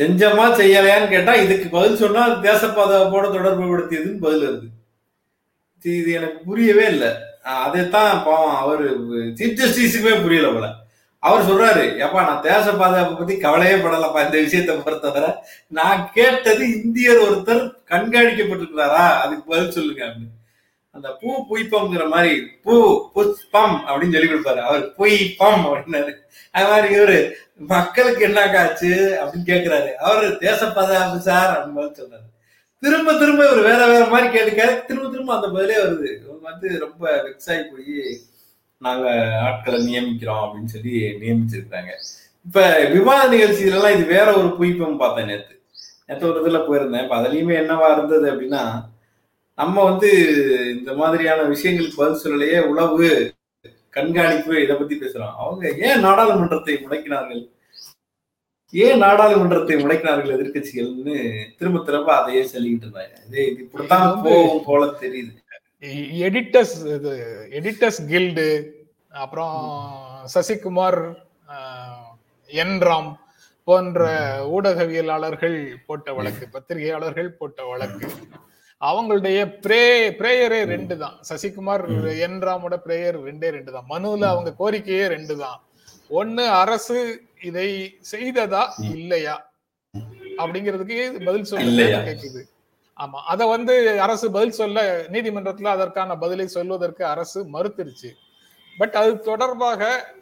செஞ்சமா செய்யலையான்னு கேட்டா இதுக்கு பதில் சொன்னா தேச பாதுகாப்போட தொடர்பு படுத்தியதுன்னு பதில் இருக்கு. இது இது எனக்கு புரியவே இல்லை. அதைத்தான் பாவம் அவர் சீஃப் ஜஸ்டிஸுக்குமே புரியல போல. அவர் சொல்றாரு ஏப்பா நான் தேச பாதுகாப்பை பத்தி கவலையே படலப்பா இந்த விஷயத்தை பொறுத்தவரை. நான் கேட்டது இந்தியர் ஒருத்தர் கண்காணிக்கப்பட்டிருக்கிறாரா? அதுக்கு பதில் சொல்லுங்க அப்படின்னு. அந்த பூ புய்பம்ங்கிற மாதிரி பூ புஷ்பம் அப்படின்னு சொல்லி கொடுப்பாரு. அவர் புய்பம் அப்படின்னாரு. அது மாதிரி இவரு மக்களுக்கு என்ன காச்சு அப்படின்னு கேட்கிறாரு அவரு தேச பாதுகாப்பு சார் அப்படின்னு பதில் சொல்றாரு. திரும்ப திரும்ப இவர் வேற வேற மாதிரி கேட்டுக்க. திரும்ப திரும்ப அந்த பதிலே வருது. இவங்க வந்து ரொம்ப வெக்ஸ் ஆகி போய் நாங்க ஆட்களை நியமிக்கிறோம் அப்படின்னு சொல்லி நியமிச்சிருக்காங்க இப்ப விவாத நிகழ்ச்சியிலலாம் இது வேற ஒரு புய்ப்பம் பார்த்தேன் நேத்து. நேற்று ஒரு இதுல போயிருந்தேன். இப்ப அதுலயுமே என்னவா இருந்தது அப்படின்னா நம்ம வந்து இந்த மாதிரியான விஷயங்களுக்கு பதில் சொல்லலையே உளவு கண்காணிப்பு இதை பத்தி பேசுறோம். அவங்க ஏன் நாடாளுமன்றத்தை முடக்கினார்கள்? ஏன் நாடாளுமன்றத்தை முடக்கினார்கள் எதிர்க்கட்சிகள்னு திரும்ப திரும்ப அதையே சொல்லிக்கிட்டு இருந்தாங்க. இது இப்படித்தான் போகும் போல தெரியுது. எடிட்டர்ஸ் இது எடிட்டர்ஸ் கில்டு அப்புறம் சசிகுமார் ஆஹ், என் ராம் போன்ற ஊடகவியலாளர்கள் போட்ட வழக்கு பத்திரிகையாளர்கள் போட்ட வழக்கு. அவங்களுடைய பிரே பிரேயரே ரெண்டு தான். சசிகுமார் என் ராமோட பிரேயர் ரெண்டே ரெண்டு தான். மனுல அவங்க கோரிக்கையே ரெண்டு தான். ஒண்ணு அரசு இதை செய்ததா இல்லையா? அப்படிங்கிறதுக்கு பதில் சொல்ல. கேக்குது? ஆமா. அத வந்து அரசு பதில் சொல்ல நீதிமன்றத்துல அதற்கான பதிலை சொல்வதற்கு அரசு மறுத்துருச்சு. பட் அது தொடர்பாக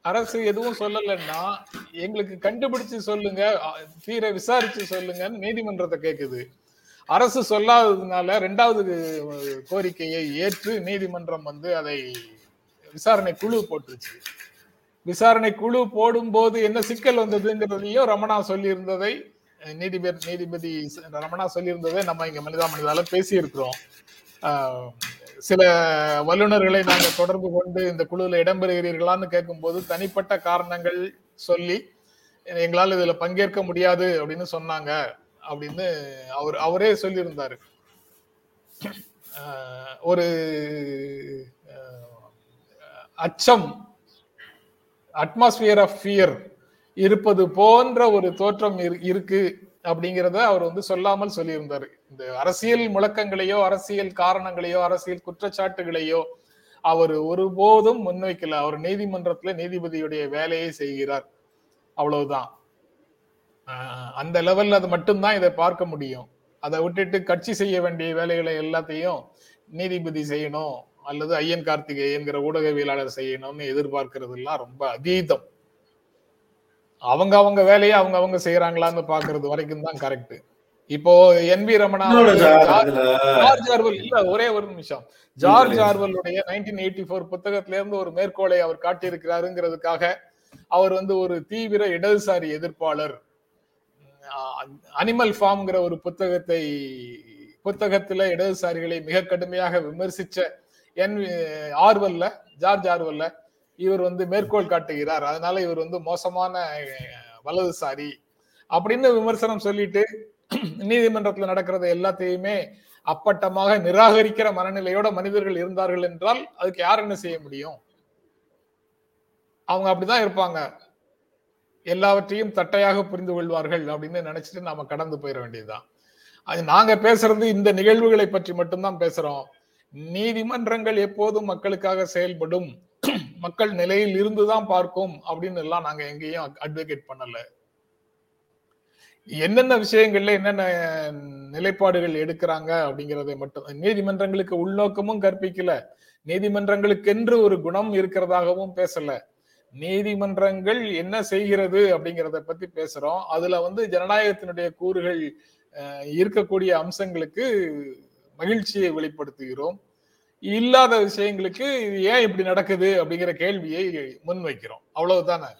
அரசு எதுவும் சொல்லலைன்னா எங்களுக்கு கண்டுபிடிச்சு சொல்லுங்க தீர விசாரிச்சு சொல்லுங்கன்னு நீதிமன்றத்தை கேக்குது. அரசு சொல்லாததுனால ரெண்டாவது கோரிக்கையை ஏற்று நீதிமன்றம் வந்து அதை விசாரணை குழு போட்டுருச்சு. விசாரணை குழு போடும்போது என்ன சிக்கல் வந்ததுங்கிறதையும் ரமணா சொல்லியிருந்ததை நீதிபதி நீதிபதி ரமணா சொல்லியிருந்ததை நம்ம இங்க மனிதா மனிதால பேசியிருக்கிறோம். சில வல்லுநர்களை நாங்கள் தொடர்பு கொண்டு இந்த குழுவில் இடம்பெறுகிறீர்களான்னு கேட்கும்போது தனிப்பட்ட காரணங்கள் சொல்லி எங்களால் இதில் பங்கேற்க முடியாது அப்படின்னு சொன்னாங்க அப்படின்னு அவர் அவரே சொல்லியிருந்தாரு. ஒரு அச்சம் அட்மாஸ்பியர் ஆஃப் ஃபியர் இருப்பது போன்ற ஒரு தோற்றம் இரு- இருக்கு அப்படிங்கிறத அவர் வந்து சொல்லாமல் சொல்லியிருந்தார். இந்த அரசியல் முழக்கங்களையோ அரசியல் காரணங்களையோ அரசியல் குற்றச்சாட்டுகளையோ அவர் ஒருபோதும் முன்வைக்கல. அவர் நீதிமன்றத்துல நீதிபதியுடைய வேலையை செய்கிறார். அவ்வளவுதான். அந்த லெவல்ல அது மட்டும்தான் இதை பார்க்க முடியும். அதை விட்டுட்டு கட்சி செய்ய வேண்டிய வேலைகளை எல்லாத்தையும் நீதிபதி செய்யணும். அல்லது ஐயன் கார்த்திகேயன்கிற ஊடகவியலாளர் செய்யணும்னு எதிர்பார்க்கிறது எல்லாம் ரொம்ப அதீதம். அவங்க அவங்க வேலையை அவங்க அவங்க செய்யறாங்களான்னு பாக்குறது வரைக்கும் தான் கரெக்ட் இப்போ N V Ramana George Orwell இல்ல ஒரே ஒரு நிமிஷம். ஜார்ஜ் ஆர்வலுடைய நைன்டீன் எயிட்டி ஃபோர் புத்தகத்துல இருந்து ஒரு மேற்கோளை அவர் காட்டியிருக்கிறாருங்கிறதுக்காக அவர் வந்து ஒரு தீவிர இடதுசாரி எதிர்ப்பாளர். அனிமல் ஃபார்ம்ங்கிற ஒரு புத்தகத்தை புத்தகத்துல இடதுசாரிகளை மிக கடுமையாக விமர்சிச்ச என் ஆர்வல்ல ஜார்ஜ் ஆர்வல்ல இவர் வந்து மேற்கோள் காட்டுகிறார். அதனால இவர் வந்து மோசமான வலதுசாரி அப்படின்னு விமர்சனம் சொல்லிட்டு நீதிமன்றத்துல நடக்கிறத எல்லாத்தையுமே அப்பட்டமாக நிராகரிக்கிற மனநிலையோட மனிதர்கள் இருந்தார்கள் என்றால் அதுக்கு யார் என்ன செய்ய முடியும்? அவங்க அப்படிதான் இருப்பாங்க. எல்லாவற்றையும் தட்டையாக புரிந்து கொள்வார்கள் அப்படின்னு நினைச்சிட்டு நாம கடந்து போயிட வேண்டியதுதான். அது நாங்க பேசுறது இந்த நிகழ்வுகளை பற்றி மட்டும்தான் பேசுறோம். நீதிமன்றங்கள் எப்போதும் மக்களுக்காக செயல்படும். மக்கள் நிலையில் இருந்துதான் பார்க்கும் அப்படின்னு எல்லாம் நாங்க எங்கேயும் அட்வொகேட் பண்ணல. என்னென்ன விஷயங்கள்ல என்னென்ன நிலைப்பாடுகள் எடுக்கிறாங்க அப்படிங்கறதை மட்டும் நீதிமன்றங்களுக்கு உள்நோக்கமும் கற்பிக்கல. நீதிமன்றங்களுக்கென்று ஒரு குணம் இருக்கிறதாகவும் பேசல. நீதிமன்றங்கள் என்ன செய்கிறது அப்படிங்கறத பத்தி பேசுறோம். அதுல வந்து ஜனநாயகத்தினுடைய கூறுகள் இருக்கக்கூடிய அம்சங்களுக்கு மகிழ்ச்சியை வெளிப்படுத்துகிறோம். இல்லாத விஷயங்களுக்கு இது ஏன் இப்படி நடக்குது அப்படிங்கிற கேள்வியை முன்வைக்கிறோம். அவ்வளவுதானே?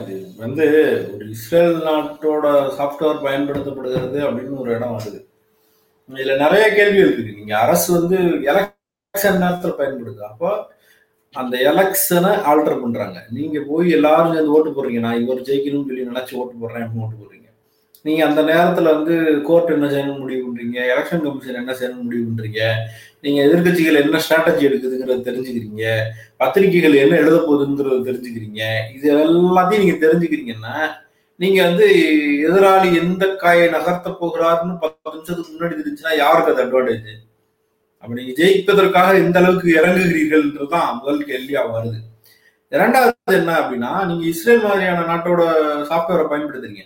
இது வந்து ஒரு இஸ்ரேல் நாட்டோட சாஃப்ட்வேர் பயன்படுத்தப்படுகிறது அப்படின்னு ஒரு இடம் வருது. இதுல நிறைய கேள்வி இருக்குது. நீங்க அரசு வந்து எலெக்ஷன் நேரத்தில் பயன்படுது அப்போ அந்த எலெக்ஷனை ஆல்டர் பண்றாங்க. நீங்க போய் எல்லாரும் சேர்ந்து ஓட்டு போடுறீங்க. நான் இவர் ஜெயிக்கணும்னு சொல்லி நினைச்சு ஓட்டு போடுறேன் அப்படின்னு ஓட்டு போடுறீங்க. நீங்கள் அந்த நேரத்தில் வந்து கோர்ட் என்ன செய்யணும் முடிவு பண்ணுறீங்க எலெக்ஷன் கமிஷன் என்ன செய்யணும் முடிவு பண்ணுறீங்க நீங்கள் எதிர்க்கட்சிகள் என்ன ஸ்ட்ராட்டஜி எடுக்குதுங்கிறத தெரிஞ்சுக்கிறீங்க. பத்திரிகைகள் என்ன எழுத போகுதுங்கிறத தெரிஞ்சுக்கிறீங்க. இது எல்லாத்தையும் நீங்கள் தெரிஞ்சுக்கிறீங்கன்னா நீங்கள் வந்து எதிராளி எந்த காயை நகர்த்த போகிறாருன்னு பத்து நிமிஷத்துக்கு முன்னாடி தெரிஞ்சுன்னா யாருக்கு அது அட்வான்டேஜ் அப்படி நீங்கள் ஜெயிப்பதற்காக எந்த அளவுக்கு இறங்குகிறீர்கள்ன்றதுதான் முதல் கேள்வியாக வருது. இரண்டாவது என்ன அப்படின்னா நீங்கள் இஸ்ரேல் மாதிரியான நாட்டோட சாஃப்ட்வேரை பயன்படுத்துறீங்க.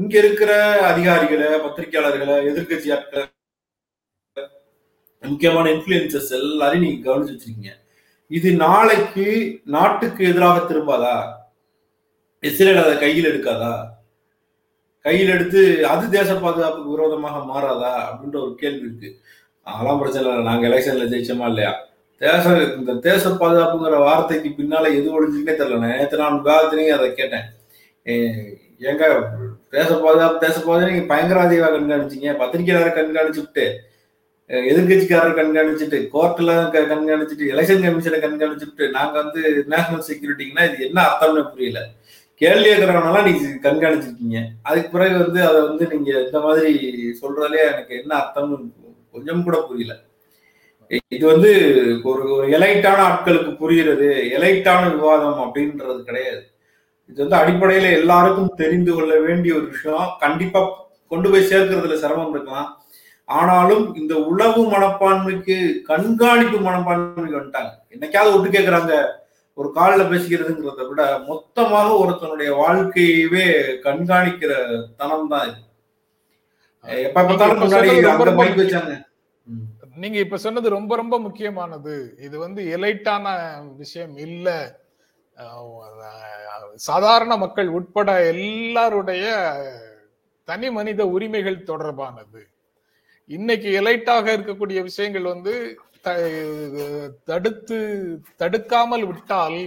இங்க இருக்கிற அதிகாரிகளை பத்திரிகையாளர்களை எதிர்கட்சி ஆட்களை முக்கியமான இன்ஃபுளுசஸ் எல்லாரையும் நீங்க கவனிச்சு வச்சிருக்கீங்க. இது நாளைக்கு நாட்டுக்கு எதிராக திரும்பாதா? இஸ்ரேல் அதை கையில் எடுக்காதா? கையில் எடுத்து அது தேச பாதுகாப்புக்கு விரோதமாக மாறாதா? அப்படின்ற ஒரு கேள்வி இருக்கு. அதெல்லாம் பிரச்சனை இல்லை. நாங்க எலெக்ஷன்ல ஜெயிச்சோமா இல்லையா? தேச இந்த தேச பாதுகாப்புங்கிற வார்த்தைக்கு பின்னால எது ஒழிஞ்சுன்னே தெரியல. நேற்று நான் விவாதத்திலையும் அதை கேட்டேன். எங்க பேச போதா பேச போதே நீங்க பயங்கரவாதியா கண்காணிச்சீங்க. பத்திரிகையாளரை கண்காணிச்சுட்டு எதிர்கட்சிக்காரர் கண்காணிச்சுட்டு கோர்ட்ல கண்காணிச்சுட்டு எலெக்ஷன் கமிஷனை கண்காணிச்சுட்டு நாங்க வந்து நேஷனல் செக்யூரிட்டிங்கன்னா இது என்ன அர்த்தம்னு புரியல. கேள்வி கேட்கறவனெல்லாம் நீங்க கண்காணிச்சிருக்கீங்க. அதுக்கு பிறகு வந்து அதை வந்து நீங்க இந்த மாதிரி சொல்றதுலே எனக்கு என்ன அர்த்தம்னு கொஞ்சம் கூட புரியல. இது வந்து ஒரு ஒரு எலைட்டான ஆட்களுக்கு புரிகிறது எலைட்டான விவாதம் அப்படின்றது கிடையாது. இது வந்து அடிப்படையில எல்லாருக்கும் தெரிந்து கொள்ள வேண்டிய ஒரு விஷயம். கண்டிப்பா கொண்டு போய் சேர்க்கறதுல சிரமம் இருக்கலாம். ஆனாலும் இந்த உளவு மனப்பான்மைக்கு கண்காணிப்பு மனப்பான்மைக்கு வந்துட்டாங்க. என்னைக்காவது ஒட்டு கேட்கறாங்க ஒரு காலில் பேசிக்கிறதுங்கிறத விட மொத்தமாக ஒருத்தனுடைய வாழ்க்கையவே கண்காணிக்கிற தனம் தான் இது. எப்ப பார்த்தாலும் முன்னாடி ரொம்ப மைக் வச்சாங்க. நீங்க இப்ப சொன்னது ரொம்ப ரொம்ப முக்கியமானது. இது வந்து எலைட்டான விஷயம் இல்ல. சாதாரண மக்கள் உட்பட எல்லாருடைய தனி மனித உரிமைகள் தொடர்பானது. இன்னைக்கு எலைட்டாக இருக்கக்கூடிய விஷயங்கள் வந்து தடுத்து தடுக்காமல் விட்டால்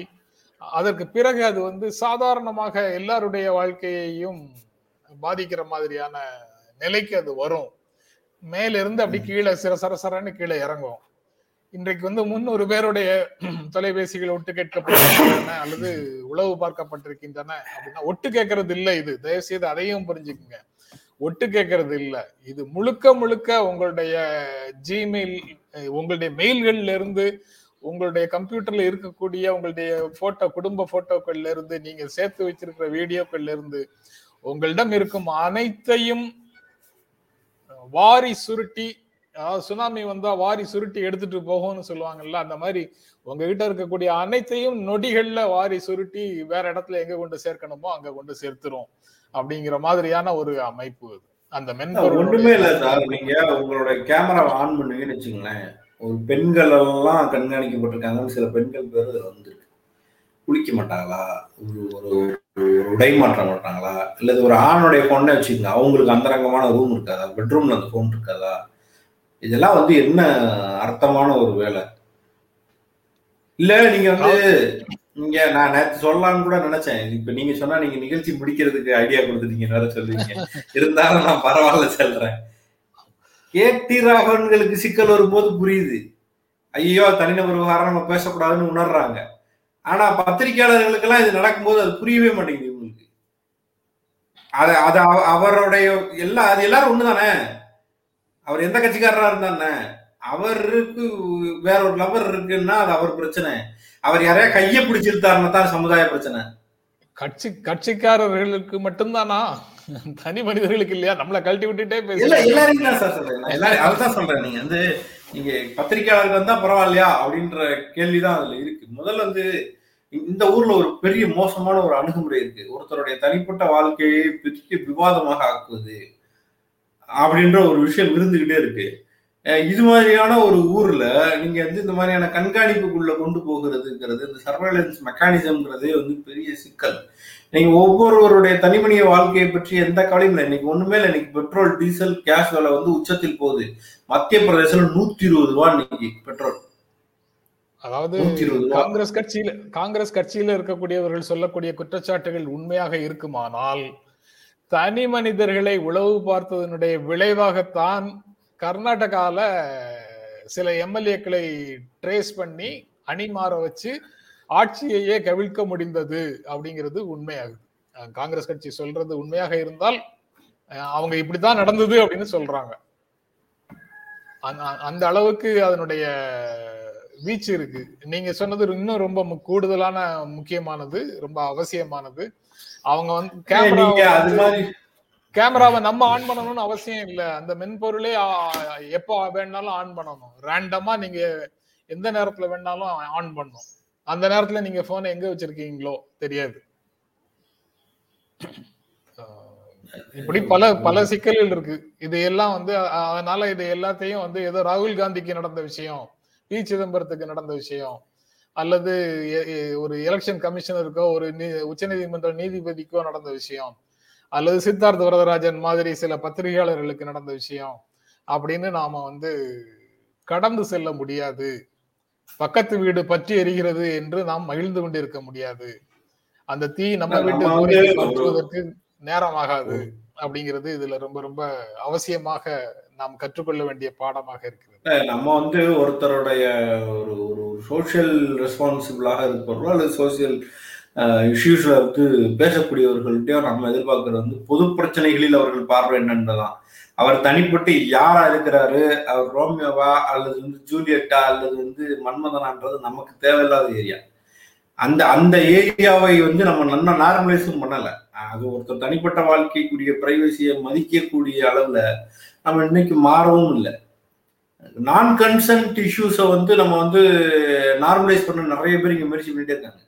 அதற்கு பிறகு அது வந்து சாதாரணமாக எல்லாருடைய வாழ்க்கையையும் பாதிக்கிற மாதிரியான நிலைக்கு அது வரும். மேல இருந்து அப்படி கீழே சிற சரசரன்னு கீழே இறங்கும். இன்றைக்கு வந்து முன்னூறு பேருடைய தொலைபேசிகள் ஒட்டு கேட்கப்பட்டிருக்கின்றன அல்லது உளவு பார்க்கப்பட்டிருக்கின்றன அப்படின்னா ஒட்டு கேட்கறது இல்லை இது. தயவு செய்து அதையும் புரிஞ்சுக்குங்க. ஒட்டு கேட்கறது இல்லை. இது முழுக்க முழுக்க உங்களுடைய ஜிமெயில் உங்களுடைய மெயில்கள்ல இருந்து உங்களுடைய கம்ப்யூட்டர்ல இருக்கக்கூடிய உங்களுடைய போட்டோ குடும்ப போட்டோக்கள்ல இருந்து நீங்க சேர்த்து வச்சிருக்கிற வீடியோக்கள்ல இருந்து உங்களிடம் இருக்கும் அனைத்தையும் வாரி சுருட்டி அதாவது சுனாமி வந்தா வாரி சுருட்டி எடுத்துட்டு போகும்னு சொல்லுவாங்கல்ல அந்த மாதிரி உங்ககிட்ட இருக்கக்கூடிய அனைத்தையும் நொடிகள்ல வாரி சுருட்டி வேற இடத்துல எங்க கொண்டு சேர்க்கணுமோ அங்க கொண்டு சேர்த்துரும் அப்படிங்கிற மாதிரியான ஒரு அமைப்பு அது. அந்த மென்பொருள் ஒண்ணுமே இல்ல சார். நீங்க உங்களோட கேமரா ஆன் பண்ணுவீங்கன்னு வச்சுங்களேன் ஒரு பெண்கள் எல்லாம் கண்காணிக்கப்பட்டிருக்காங்கன்னு சில பெண்கள் பேர் அதுல வந்திருக்கு. குளிக்க மாட்டாங்களா? ஒரு ஒரு ஒரு உடை மாற்ற மாட்டாங்களா? இல்லது ஒரு ஆணுடைய பொண்ணை வச்சுக்கோங்க. அவங்களுக்கு அந்தரங்கமான ரூம் இருக்காதா? பெட்ரூம்ல அந்த ஃபோன் இருக்காதா? இதெல்லாம் வந்து என்ன அர்த்தமான ஒரு வேலை? இல்ல நீங்க வந்து நீங்க நான் நேற்று சொல்லலாம்னு கூட நினைச்சேன். இப்ப நீங்க சொன்னா நீங்க நிகழ்ச்சி முடிக்கிறதுக்கு ஐடியா கொடுத்துட்டீங்க வேற சொல்லுவீங்க. இருந்தாலும் நான் பரவாயில்ல சொல்றேன். கேட்டி ராகவன்களுக்கு சிக்கல் வரும்போது புரியுது. ஐயோ தனிநபர் விவகாரம் நம்ம பேசக்கூடாதுன்னு உணர்றாங்க. ஆனா பத்திரிகையாளர்களுக்கு எல்லாம் இது நடக்கும்போது அது புரியவே மாட்டேங்குது இவங்களுக்கு. அது அது அவ- அவருடைய எல்லா அது எல்லாரும் ஒண்ணுதானே? அவர் எந்த கட்சிக்காரரா இருந்தானே அவருக்கு வேற ஒரு லவர் இருக்குன்னா அது அவர் பிரச்சனை. அவர் யாரையா கைய பிடிச்சிருத்தாருன்னா தான் சமுதாய பிரச்சனை. கட்சி கட்சிக்காரர்களுக்கு மட்டும்தானா? தனி மனிதர்களுக்கு இல்லையா? நம்மள கழட்டி விட்டுட்டே இல்ல பேச எல்லாரையும் தான் சார் சொல்றேன். எல்லாரும் அதுதான் சொல்றேன். நீங்க வந்து நீங்க பத்திரிகையாளர்கள் வந்தா பரவாயில்லையா? அப்படின்ற கேள்விதான் அதுல இருக்கு. முதல்ல வந்து இந்த ஊர்ல ஒரு பெரிய மோசமான ஒரு அணுகுமுறை இருக்கு. ஒருத்தருடைய தனிப்பட்ட வாழ்க்கையை பெரிய விவாதமாக ஆக்குவது. அப்படின்ற ஒரு விஷயம் இருந்துகிட்டே இருக்கு. இது மாதிரியான ஒரு ஊர்ல நீங்க வந்து இந்த மாதிரியான கண்காணிப்புக்குள்ள கொண்டு போகிறதுங்கிறது இந்த சர்வேலன்ஸ் மெக்கானிசம்ங்கிறதே வந்து பெரிய சிக்கல். நீங்க ஒவ்வொருவருடைய தனிமனித வாழ்க்கையை பற்றி எந்த கவலையும் இல்லை. இன்னைக்கு ஒண்ணுமே இல்லை. இன்னைக்கு பெட்ரோல் டீசல் கேஸ் விலை வந்து உச்சத்தில் போகுது. மத்திய பிரதேசத்துல நூத்தி இருபது ரூபா இன்னைக்கு பெட்ரோல். அதாவது காங்கிரஸ் கட்சியில காங்கிரஸ் கட்சியில இருக்கக்கூடியவர்கள் சொல்லக்கூடிய குற்றச்சாட்டுகள் உண்மையாக இருக்குமானால் தனி மனிதர்களை உளவு பார்த்ததனுடைய விளைவாகத்தான் கர்நாடகால சில எம்எல்ஏக்களை ட்ரேஸ் பண்ணி அணி மாற வச்சு ஆட்சியையே கவிழ்க்க முடிந்தது அப்படிங்கிறது உண்மையாகுது. காங்கிரஸ் கட்சி சொல்றது உண்மையாக இருந்தால் அவங்க இப்படித்தான் நடந்தது அப்படின்னு சொல்றாங்க. அந்த- அந்த அளவுக்கு அதனுடைய வீச்சு இருக்கு. நீங்க சொன்னது இன்னும் ரொம்ப கூடுதலான முக்கியமானது ரொம்ப அவசியமானது. அவங்க வந்து கேமரா அது மாதிரி கேமராவை நம்ம ஆன் பண்ணணும்னு அவசியம் இல்ல. அந்த மென்பொருளே எப்போ வேணாலும் ஆன் பண்ணணும். ரேண்டமா நீங்க எந்த நேரத்துல வேணாலும் ஆன் பண்ணும் அந்த நேரத்துல நீங்க போனை எங்க வச்சிருக்கீங்களோ தெரியாது. இப்படி பல பல சிக்கல்கள் இருக்கு. இது எல்லாம் வந்து அதனால இது எல்லாத்தையும் வந்து ஏதோ ராகுல் காந்திக்கு நடந்த விஷயம் பி சிதம்பரத்துக்கு நடந்த விஷயம் அல்லது ஒரு எலெக்ஷன் கமிஷனருக்கோ ஒரு நீ- உச்சநீதிமன்ற நீதிபதிக்கோ நடந்த விஷயம். அல்லது சித்தார்த்த வரதராஜன் மாதிரி சில பத்திரிகையாளர்களுக்கு நடந்த விஷயம். அப்படின்னு நாம வந்து கடந்து செல்ல முடியாது. பக்கத்து வீடு பற்றி எரிகிறது என்று நாம் மகிழ்ந்து கொண்டிருக்க முடியாது. அந்த தீ நம்ம வீட்டு நேரமாகாது. அப்படிங்கிறது இதுல ரொம்ப ரொம்ப அவசியமாக நாம் கற்றுக்கொள்ள வேண்டிய பாடமாக இருக்கிறது. நம்ம வந்து ஒருத்தருடைய ஒரு ஒரு சோஷியல் ரெஸ்பான்சிபிளாக இருக்கிறோம் அல்லது சோசியல் இஷ்யூஸ்ல வந்து பேசக்கூடியவர்கள்ட்டையும் நம்ம எதிர்பார்க்கறது வந்து பொது பிரச்சனைகளில் அவர்கள் பார்வை என்னன்றதான் அவர் தனிப்பட்டு யாரா இருக்கிறாரு? அவர் ரோமியோவா? அல்லது வந்து ஜூலியட்டா? அல்லது வந்து மன்மதனான்றது நமக்கு தேவையில்லாத ஏரியா. அந்த அந்த ஏரியாவை வந்து நம்ம நல்லா நார்மலைஸும் பண்ணலை. அது ஒருத்தர் தனிப்பட்ட வாழ்க்கைக்குரிய பிரைவசியை மதிக்கக்கூடிய அளவுல நம்ம இன்னைக்கு மாறவும் இல்லை. நான் கன்சென்ட் இஷ்யூஸை வந்து நம்ம வந்து நார்மலைஸ் பண்ண நிறைய பேர் இங்கே முயற்சி பண்ணிட்டே இருக்காங்க.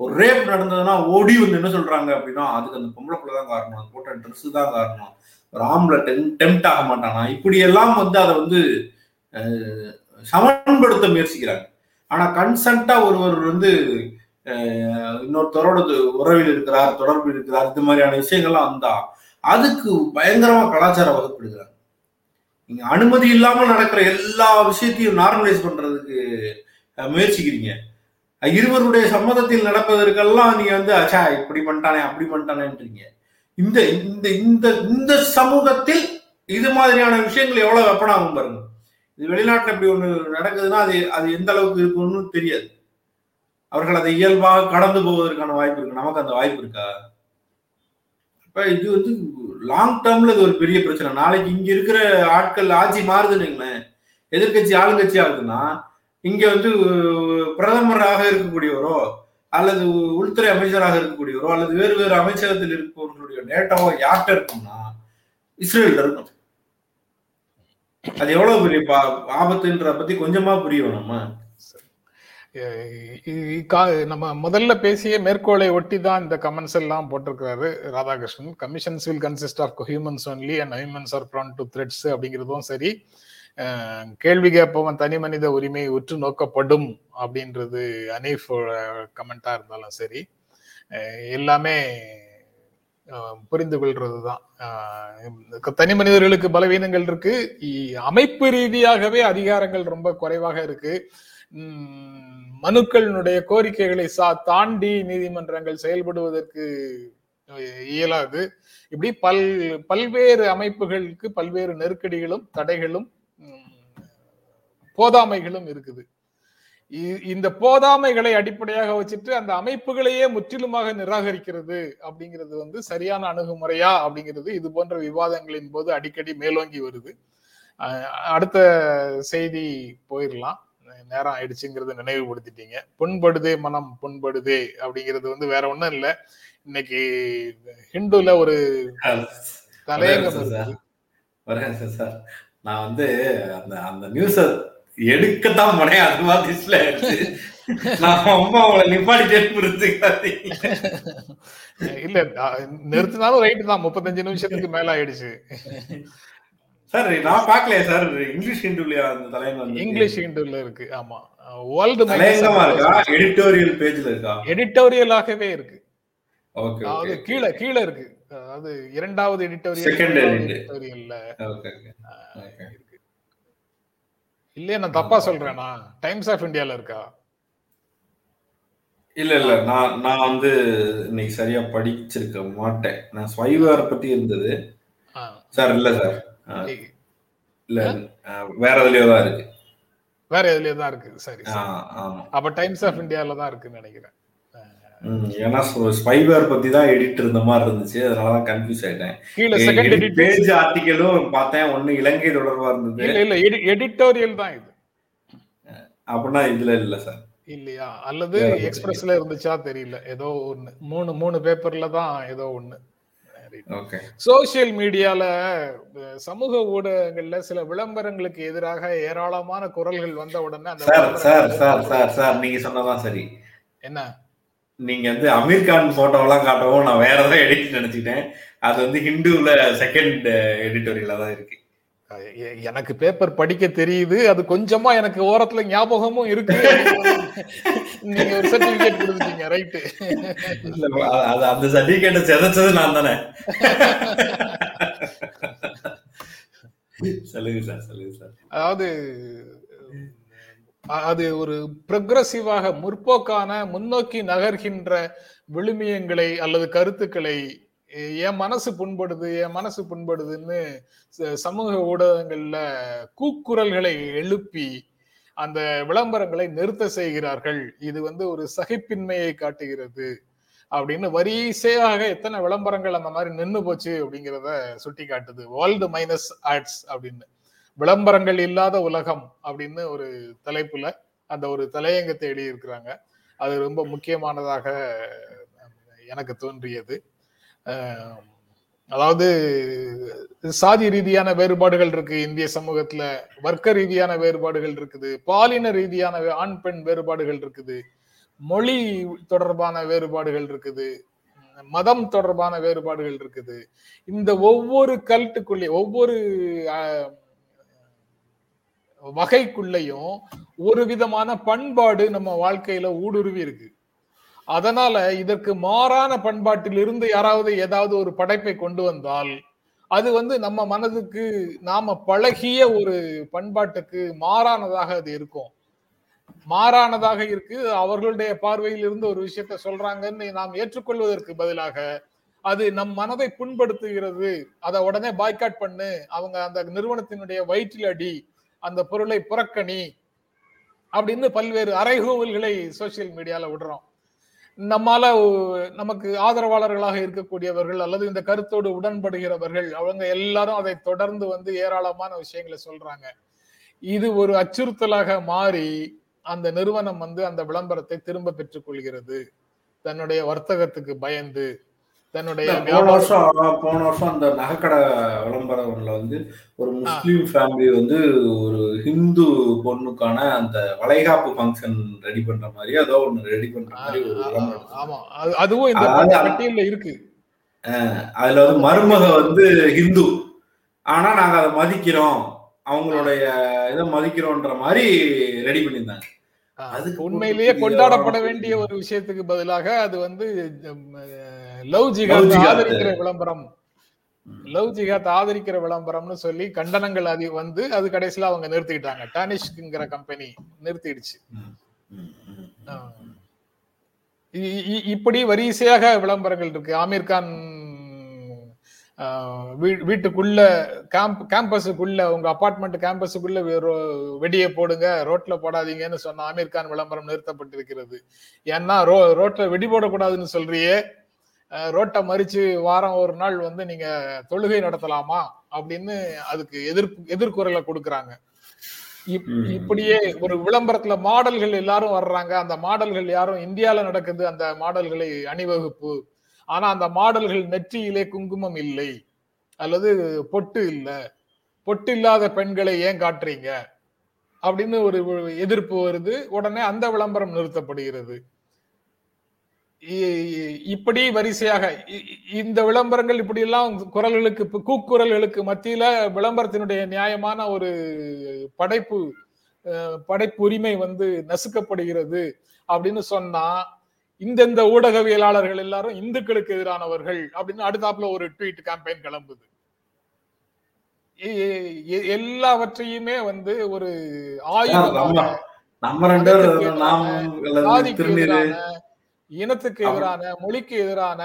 ஒரு ரேப் நடந்ததுன்னா ஓடி வந்து என்ன சொல்றாங்க அப்படின்னா அதுக்கு அந்த பொம்பளை பிள்ளை தான் காரணம். அது போட்ட ட்ரெஸ் தான் காரணம். ஒரு ஆம்பளை டெம்ட் ஆக மாட்டானா? இப்படியெல்லாம் வந்து அதை வந்து சமன்படுத்த முயற்சிக்கிறாங்க. ஆனால் கன்சன்ட்டாக ஒருவர் வந்து இன்னொருத்தரோடது இன்னொருத்தரோட உறவில் இருக்கிறார் தொடர்பில் இருக்கிறார் இது மாதிரியான விஷயங்கள்லாம் வந்தா அதுக்கு பயங்கரமாக கலாச்சாரம் வகுப்படுகிறாங்க. நீங்க அனுமதி இல்லாமல் நடக்கிற எல்லா விஷயத்தையும் நார்மலைஸ் பண்றதுக்கு முயற்சிக்கிறீங்க. இருவருடைய சம்மதத்தில் நடப்பதற்கெல்லாம் நீங்க வந்து அச்சா இப்படி பண்ணிட்டானே அப்படி பண்ணிட்டானேன்றீங்க. இந்த இந்த இந்த இந்த சமூகத்தில் இது மாதிரியான விஷயங்கள் எவ்வளவு வெப்பனாகும் பாருங்க. இது வெளிநாட்டில் இப்படி ஒன்று நடக்குதுன்னா அது அது எந்த அளவுக்கு இருக்குன்னு தெரியாது. அவர்கள் அதை இயல்பாக கடந்து போவதற்கான வாய்ப்பு இருக்கு. நமக்கு அந்த வாய்ப்பு இருக்கா? இப்போ இது வந்து லாங் டேர்ம்ல இது ஒரு பெரிய பிரச்சனை. நாளைக்கு இங்க இருக்கிற ஆட்கள் ஆட்சி மாறுதுன்னுங்களேன் எதிர்கட்சி ஆளுங்கட்சி ஆகுதுன்னா இங்க வந்து பிரதமராக இருக்கக்கூடியவரோ அல்லது உள்துறை அமைச்சராக இருக்கக்கூடியவரோ அல்லது வேறு வேறு அமைச்சகத்தில் இருப்பவர்களுடைய டேட்டாவோ யார்கிட்ட இருக்கும்னா இஸ்ரேல்ல இருக்கும். அது எவ்வளவு பெரிய பா- ஆபத்துன்ற பத்தி கொஞ்சமா புரியணும் நம்ம நம்ம முதல்ல பேசிய மேற்கோளை ஒட்டி தான் இந்த கமெண்ட்ஸ் எல்லாம் போட்டிருக்கிறாரு Radhakrishnan. Commissions will consist of humans only and humans are prone to threats அப்படிங்கிறதும் சரி. கேள்வி கேட்பவன் தனி மனித உரிமை உற்று நோக்கப்படும் அப்படின்றது அனீஃப் கமெண்டா இருந்தாலும் சரி. எல்லாமே புரிந்து கொள்றது தான் தனி மனிதர்களுக்கு பலவீனங்கள் இருக்கு. அமைப்பு ரீதியாகவே அதிகாரங்கள் ரொம்ப குறைவாக இருக்கு. மனுக்களினுடைய கோரிக்கைகளை சா தாண்டி நீதிமன்றங்கள் செயல்படுவதற்கு இயலாது. இப்படி பல் பல்வேறு அமைப்புகளுக்கு பல்வேறு நெருக்கடிகளும் தடைகளும் போதாமைகளும் இருக்குது. இ- இந்த போதாமைகளை அடிப்படையாக வச்சுட்டு அந்த அமைப்புகளையே முற்றிலுமாக நிராகரிக்கிறது அப்படிங்கிறது வந்து சரியான அணுகுமுறையா அப்படிங்கிறது இது போன்ற விவாதங்களின் போது அடிக்கடி மேலோங்கி வருது. அடுத்த செய்தி போயிடலாம். நேரம் ஆயிடுச்சுங்கிறத நினைவுபடுத்திட்டீங்க. புண்படுதே மனம் புண்படுதே அப்படிங்கிறது வந்து வேற ஒண்ணும் இல்ல. இன்னைக்கு ஹிந்துல ஒரு தலையங்கம் சார். நான் வந்து அந்த அந்த நியூஸ எடுக்கத்தான் போனேன். அது மாதிரி ஆயிடுச்சு நான் அம்மா நிப்பாடிட்டே புரிஞ்சுக்காதீங்க. இல்ல நிறுத்தினாலும் ரைட்டு தான். முப்பத்தஞ்சு நிமிஷத்துக்கு மேல ஆயிடுச்சு. சார் நான் பார்க்கலையே சார். இங்கிலீஷ் ஹிந்துலயா அந்த தலையங்கம் இங்கிலீஷ் ஹிந்துல இருக்கு. ஆமா. வேர்ல்டு தலையங்கமா இருக்கா? எடிட்டோரியல் பேஜ்ல இருக்கா? எடிட்டோரியலாகவே இருக்கு. Okay okay. கீழே கீழே இருக்கு. அதாவது இரண்டாவது எடிட்டோரியல். எடிட்டோரியல்ல okay okay. இருக்கு. இல்லையே நான் தப்பா சொல்றேனா? டைம்ஸ் ஆஃப் இந்தியால இருக்கா? இல்ல இல்ல. நான் நான் வந்து இன்னைக்கு சரியா படிச்சிருக்க மாட்டேன். நான் ஸ்வைவர் பத்தி இருந்தது. சார் இல்ல சார். இல்ல வேற எதுலயோ தான் இருக்கு. வேற எதுலயே தான் இருக்கு. சரி அப்ப டைம்ஸ் ஆஃப் இந்தியால தான் இருக்குன்னு நினைக்கிறேன். ஏன்னா ஸ்பைவேர் பத்தி தான் எடிட் இருந்த மாதிரி இருந்துச்சு. அதனாலதான் கன்ஃபியூஸ் ஆயிட்டேன். பேஜ் ஆர்டிக்கலும் பார்த்தேன். ஒண்ணு இலங்கை தொடர்பா இருந்தது. இல்ல இல்ல எடிட்டோரியல் தான் இது. அப்படின்னா இதுல இல்ல சார். இல்லையா? அல்லது. எக்ஸ்பிரஸ்ல இருந்துச்சா தெரியல. ஏதோ ஒண்ணு. மூணு மூணு பேப்பர்ல தான் ஏதோ ஒண்ணு. சோசியல் மீடியால சமூக ஊடகங்கள்ல சில விளம்பரங்களுக்கு எதிராக ஏராளமான குரல்கள் வந்த உடனே sir sir sir sir sir நீங்க சொன்னதான் சரி. என்ன? நீங்க வந்து அமீர் கான் போட்டோவெல்லாம் காட்டவும் நான் வேற ஏதாவது எடிட் நினைச்சிட்டேன் அது வந்து ஹிந்துல செகண்ட் எடிட்டோரியலா தான் இருக்கு. எனக்கு பேப்பர் படிக்க தெரியுது. அது கொஞ்சமா எனக்கு ஓரத்துல ஞாபகமும் இருக்கு. நீங்க ஒரு சர்டிபிகேட் கொடுத்துட்டீங்க ரைட்டு அந்த சர்டிபிகேட்டை செதைச்சது நான் தானே. சொல்லுங்க சார் சொல்லுங்க சார். அதாவது அது ஒரு ப்ரொக்ரசிவாக முற்போக்கான முன்னோக்கி நகர்கின்ற விழுமியங்களை அல்லது கருத்துக்களை என் மனசு புண்படுது என் மனசு புண்படுதுன்னு ச- சமூக ஊடகங்கள்ல கூக்குரல்களை எழுப்பி அந்த விளம்பரங்களை நிறுத்த செய்கிறார்கள். இது வந்து ஒரு சகிப்பின்மையை காட்டுகிறது. அப்படின்னு வரிசையாக எத்தனை விளம்பரங்கள் அந்த மாதிரி நின்று போச்சு அப்படிங்கிறத சுட்டி காட்டுது வேர்ல்டு மைனஸ் ஆட்ஸ் அப்படின்னு. விளம்பரங்கள் இல்லாத உலகம் அப்படின்னு ஒரு தலைப்புல அந்த ஒரு தலையங்கத்தை எழுதியிருக்கிறாங்க. அது ரொம்ப முக்கியமானதாக எனக்கு தோன்றியது. அதாவது சாதி ரீதியான வேறுபாடுகள் இருக்கு. இந்திய சமூகத்துல வர்க்க ரீதியான வேறுபாடுகள் இருக்குது. பாலின ரீதியான ஆண் பெண் வேறுபாடுகள் இருக்குது. மொழி தொடர்பான வேறுபாடுகள் இருக்குது. மதம் தொடர்பான வேறுபாடுகள் இருக்குது. இந்த ஒவ்வொரு கல்ட்டுக்குள்ளே ஒவ்வொரு வகைக்குள்ளேயும் ஒரு விதமான பண்பாடு நம்ம வாழ்க்கையில ஊடுருவி இருக்கு. அதனால இதற்கு மாறான பண்பாட்டிலிருந்து யாராவது ஏதாவது ஒரு படைப்பை கொண்டு வந்தால் அது வந்து நம்ம மனதுக்கு நாம பழகிய ஒரு பண்பாட்டுக்கு மாறானதாக அது இருக்கும். மாறானதாக இருக்கு. அவர்களுடைய பார்வையில் இருந்து ஒரு விஷயத்த சொல்றாங்கன்னு நாம் ஏற்றுக்கொள்வதற்கு பதிலாக அது நம் மனதை புண்படுத்துகிறது. அதை உடனே பாய்காட் பண்ணு. அவங்க அந்த நிறுவனத்தினுடைய வயிற்றில் அடி அந்த பொருளை புறக்கணி அப்படின்னு பல்வேறு அறைகூவல்களை சோசியல் மீடியால விடுறோம். நம்மால நமக்கு ஆதரவாளர்களாக இருக்கக்கூடியவர்கள் அல்லது இந்த கருத்தோடு உடன்படுகிறவர்கள் அவங்க எல்லாரும் அதை தொடர்ந்து வந்து ஏராளமான விஷயங்களை சொல்றாங்க. இது ஒரு அச்சுறுத்தலாக மாறி அந்த நிறுவனம் வந்து அந்த விளம்பரத்தை திரும்ப பெற்றுக் கொள்கிறது. தன்னுடைய வர்த்தகத்துக்கு பயந்து தன்னுடைய போன வருஷம் போன வருஷம் அந்த நகைக்கடை விளம்பரம்ல வந்து ஒரு முஸ்லீம் ஃபேமிலி வந்து ஒரு ஹிந்து பொண்ணுக்கான அந்த வளைகாப்பு ஃபங்க்ஷன் ரெடி பண்ற மாதிரி ஏதோ ஒண்ணு ரெடி பண்ற மாதிரி ஒரு. ஆமா. அது- அதுவும் இந்த பட்டியல்ல இருக்கு. அதுல வந்து மருமக வந்து ஹிந்து. ஆனா நாங்க அதை மதிக்கிறோம். அவங்களுடைய இதை மதிக்கிறோன்ற மாதிரி ரெடி பண்ணியிருந்தாங்க. அதுக்கு உண்மையிலேயே கொண்டாடப்பட வேண்டிய ஒரு விஷயத்துக்கு பதிலாக அது வந்து லவ் ஜிகாத். ஆதரிக்கிற விளம்பரம். லவ் ஜிகாத் ஆதரிக்கிற விளம்பரம்னு சொல்லி கண்டனங்கள் அது வந்து அது கடைசியில அவங்க நிறுத்திக்கிட்டாங்க. டானிஷ்ங்கிற கம்பெனி நிறுத்திடுச்சு. இப்படி வரிசையாக விளம்பரங்கள் இருக்கு. ஆமீர் கான் வீட்டுக்குள்ள கேம்ப் கேம்பஸுக்குள்ள உங்க அபார்ட்மெண்ட் கேம்பஸுக்குள்ள வெடியை போடுங்க ரோட்ல போடாதீங்கன்னு சொன்ன ஆமீர் கான் விளம்பரம் நிறுத்தப்பட்டிருக்கிறது. ஏன்னா ரோ ரோட்ல வெடி போடக்கூடாதுன்னு சொல்றியே. ரோட்டை மறிச்சு வாரம் ஒரு நாள் வந்து நீங்க தொழுகை நடத்தலாமா அப்படின்னு அதுக்கு எதிர்ப்பு எதிர்குரலை கொடுக்கறாங்க. இப்படியே ஒரு விளம்பரத்துல மாடல்கள் எல்லாரும் வர்றாங்க. அந்த மாடல்கள் யாரும் இந்தியால நடக்குது அந்த மாடல்களை அணிவகுப்பு. ஆனா அந்த மாடல்கள் நெற்றியிலே குங்குமம் இல்லை. அல்லது பொட்டு இல்ல. பொட்டு இல்லாத பெண்களை ஏன் காட்டுறீங்க? அப்படின்னு ஒரு எதிர்ப்பு வருது. உடனே அந்த விளம்பரம் நிறுத்தப்படுகிறது. இப்படி வரிசையாக இந்த விளம்பரங்கள் இப்படி எல்லாம் குரல்களுக்கு கூக்குரல்களுக்கு மத்தியில விளம்பரத்தினுடைய நியாயமான ஒரு படைப்பு படைப்பு உரிமை வந்து நசுக்கப்படுகிறது அப்படின்னு சொன்னா இந்தந்த ஊடகவியலாளர்கள் எல்லாரும் இந்துக்களுக்கு எதிரானவர்கள் அப்படின்னு அடுத்தாப்புல ஒரு ட்வீட் கேம்பெயின் கிளம்புது. எல்லாவற்றையுமே வந்து ஒரு நம்ம ஆயுதமாக நம்ம ரெண்டு இனத்துக்கு எதிரான மொழிக்கு எதிரான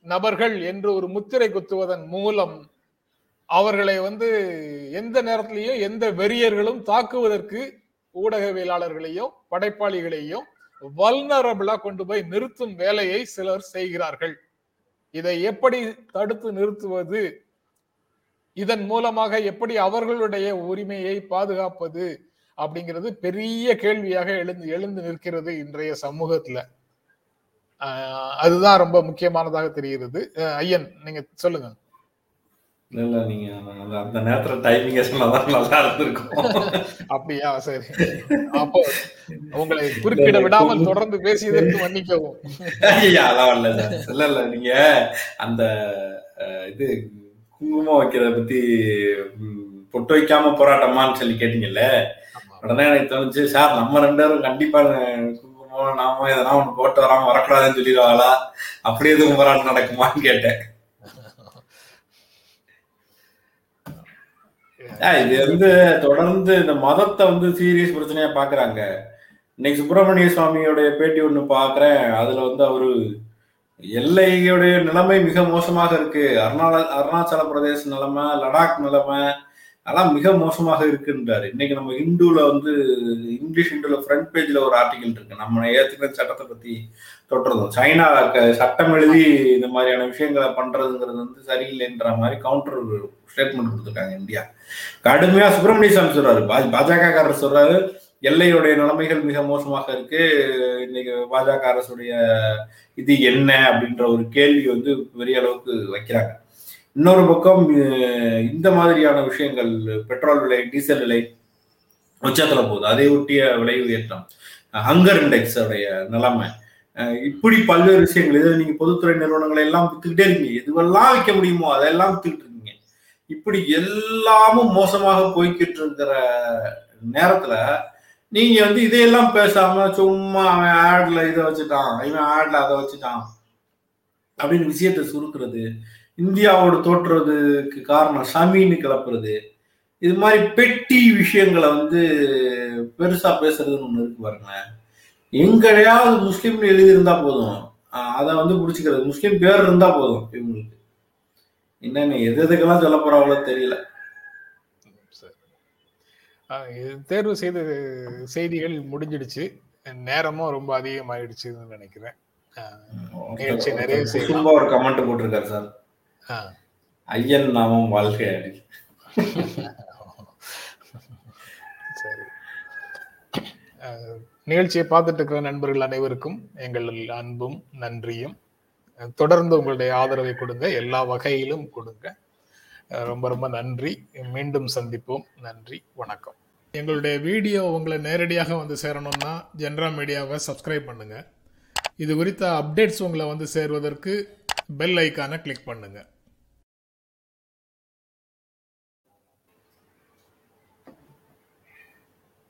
நபர்கள் என்று ஒரு முத்திரை குத்துவதன் மூலம் அவர்களை வந்து எந்த நேரத்திலையும் எந்த வெறியர்களும் தாக்குவதற்கு ஊடகவியலாளர்களையும் படைப்பாளிகளையும் வல்னரபிளா கொண்டு போய் நிறுத்தும் வேலையை சிலர் செய்கிறார்கள். இதை எப்படி தடுத்து நிறுத்துவது? இதன் மூலமாக எப்படி அவர்களுடைய உரிமையை பாதுகாப்பது? அப்படிங்கிறது பெரிய கேள்வியாக எழுந்து எழுந்து நிற்கிறது இன்றைய சமூகத்துல. அதுதான் ரொம்ப முக்கியமானதாக தெரிகிறது. ஐயன் நீங்க சொல்லுங்க. இல்ல நீங்க அந்த- நேரத்துல டைமிங்க சொன்னாதான் நல்லா இருந்திருக்கும். அப்படியா? சரி. அப்போ உங்களை குறுக்கிட விடாமல் தொடர்ந்து பேசியதற்கு மன்னிக்கவும். அதான் இல்ல. இல்ல. இல்ல நீங்க அந்த இது குங்குமம் வைக்கிறத பத்தி பொட்டு வைக்காம போராட்டமான்னு சொல்லி கேட்டீங்கல்ல? உடனே எனக்கு தோணுச்சு சார் நம்ம ரெண்டு பேரும் கண்டிப்பா நாம எதனா ஒண்ணு போட்டு வராம வரக்கூடாதுன்னு சொல்லிடுவாங்களா? அப்படி எதுவும் போராட்டம் நடக்குமான்னு கேட்டேன். ஆஹ், இது வந்து தொடர்ந்து இந்த மதத்தை வந்து சீரியஸ் பிரச்சனையா பாக்குறாங்க. இன்னைக்கு சுப்பிரமணிய சுவாமியோடைய பேட்டி ஒண்ணு பாக்குறேன். அதுல வந்து அவரு எல்லையுடைய நிலைமை மிக மோசமாக இருக்கு. அருணால அருணாச்சல பிரதேச நிலைமை லடாக் நிலைமை அதெல்லாம் மிக மோசமாக இருக்குன்றாரு. இன்னைக்கு நம்ம இந்துல வந்து இங்கிலீஷ் இந்துல ஃப்ரண்ட் பேஜ்ல ஒரு ஆர்டிகல் இருக்கு. நம்ம ஏத்துக்கிற சட்டத்தை பத்தி தொட்டுறதும். சைனா சட்டம் எழுதி இந்த மாதிரியான விஷயங்களை பண்றதுங்கிறது வந்து சரியில்லைன்ற மாதிரி கவுண்டர் ஸ்டேட்மெண்ட் கொடுத்துருக்காங்க இந்தியா. கடுமையா சுப்பிரமணிய சாமி சொல்றாரு. பா- பாஜக சொல்றாரு எல்லையுடைய நிலைமைகள் மிக மோசமாக இருக்கு. இன்னைக்கு பாஜக அரசுடைய இது என்ன அப்படின்ற ஒரு கேள்வி வந்து பெரிய அளவுக்கு வைக்கிறாங்க. இன்னொரு பக்கம் இந்த மாதிரியான விஷயங்கள் பெட்ரோல் விலை டீசல் விலை உச்சத்தில் போகுது. அதை ஒட்டிய விலை உயர்த்தம். ஹங்கர் இண்டெக்ஸ் உடைய நிலைமை இப்படி பல்வேறு விஷயங்கள் இதில் நீங்க பொதுத்துறை நிறுவனங்களை எல்லாம் வித்துக்கிட்டே இருக்கீங்க. எதுவெல்லாம் விற்க முடியுமோ அதெல்லாம் வித்துக்கிட்டு இருக்கீங்க. இப்படி எல்லாமும் மோசமாக போய்கிட்டு இருக்கிற நேரத்துல நீங்க வந்து இதையெல்லாம் பேசாம சும்மா அவன் ஆட்ல இதை வச்சுட்டான் இவன் ஆட்ல அதை வச்சுட்டான் அப்படின்னு விஷயத்தை சுருக்குறது இந்தியாவோட தோற்றுறதுக்கு காரணம் ஷமீன்னு கிளப்புறது. இது மாதிரி பெட்டி விஷயங்களை வந்து பெருசா பேசுறதுன்னு ஒண்ணு இருக்கு பாருங்களேன். எங்கடையாவது முஸ்லீம்னு எழுதியிருந்தா போதும். அதை வந்து பிடிச்சிக்கிறது. முஸ்லீம் பேர் இருந்தா போதும் இவங்களுக்கு. என்னன்னு எது எதுக்கெல்லாம் சொல்ல போறாங்களோ தெரியல. தேர்வு செய்த செய்திகள் முடிஞ்சிடுச்சு. நேரமும் ரொம்ப அதிகமாயிடுச்சுன்னு நினைக்கிறேன். நிகழ்ச்சி. குசும்பா ஒரு கமெண்ட் போட்டிருக்காரு சார். ஐயன் நாமம் வாழ்க அப்படின்னு. சரி. நிகழ்ச்சியை பார்த்துட்டு இருக்கிற நண்பர்கள் அனைவருக்கும் எங்கள் அன்பும் நன்றியும். தொடர்ந்து உங்களுடைய ஆதரவை கொடுங்க எல்லா வகையிலும் கொடுங்க. ரொம்ப ரொம்ப நன்றி. மீண்டும் சந்திப்போம். நன்றி. வணக்கம். எங்களுடைய வீடியோ உங்களை நேரடியாக வந்து சேரணும்னா ஜென்ரா மீடியாவை சப்ஸ்கிரைப் பண்ணுங்க. இது குறித்த அப்டேட்ஸ் உங்களை வந்து சேர்வதற்கு பெல் ஐக்கானை கிளிக் பண்ணுங்க.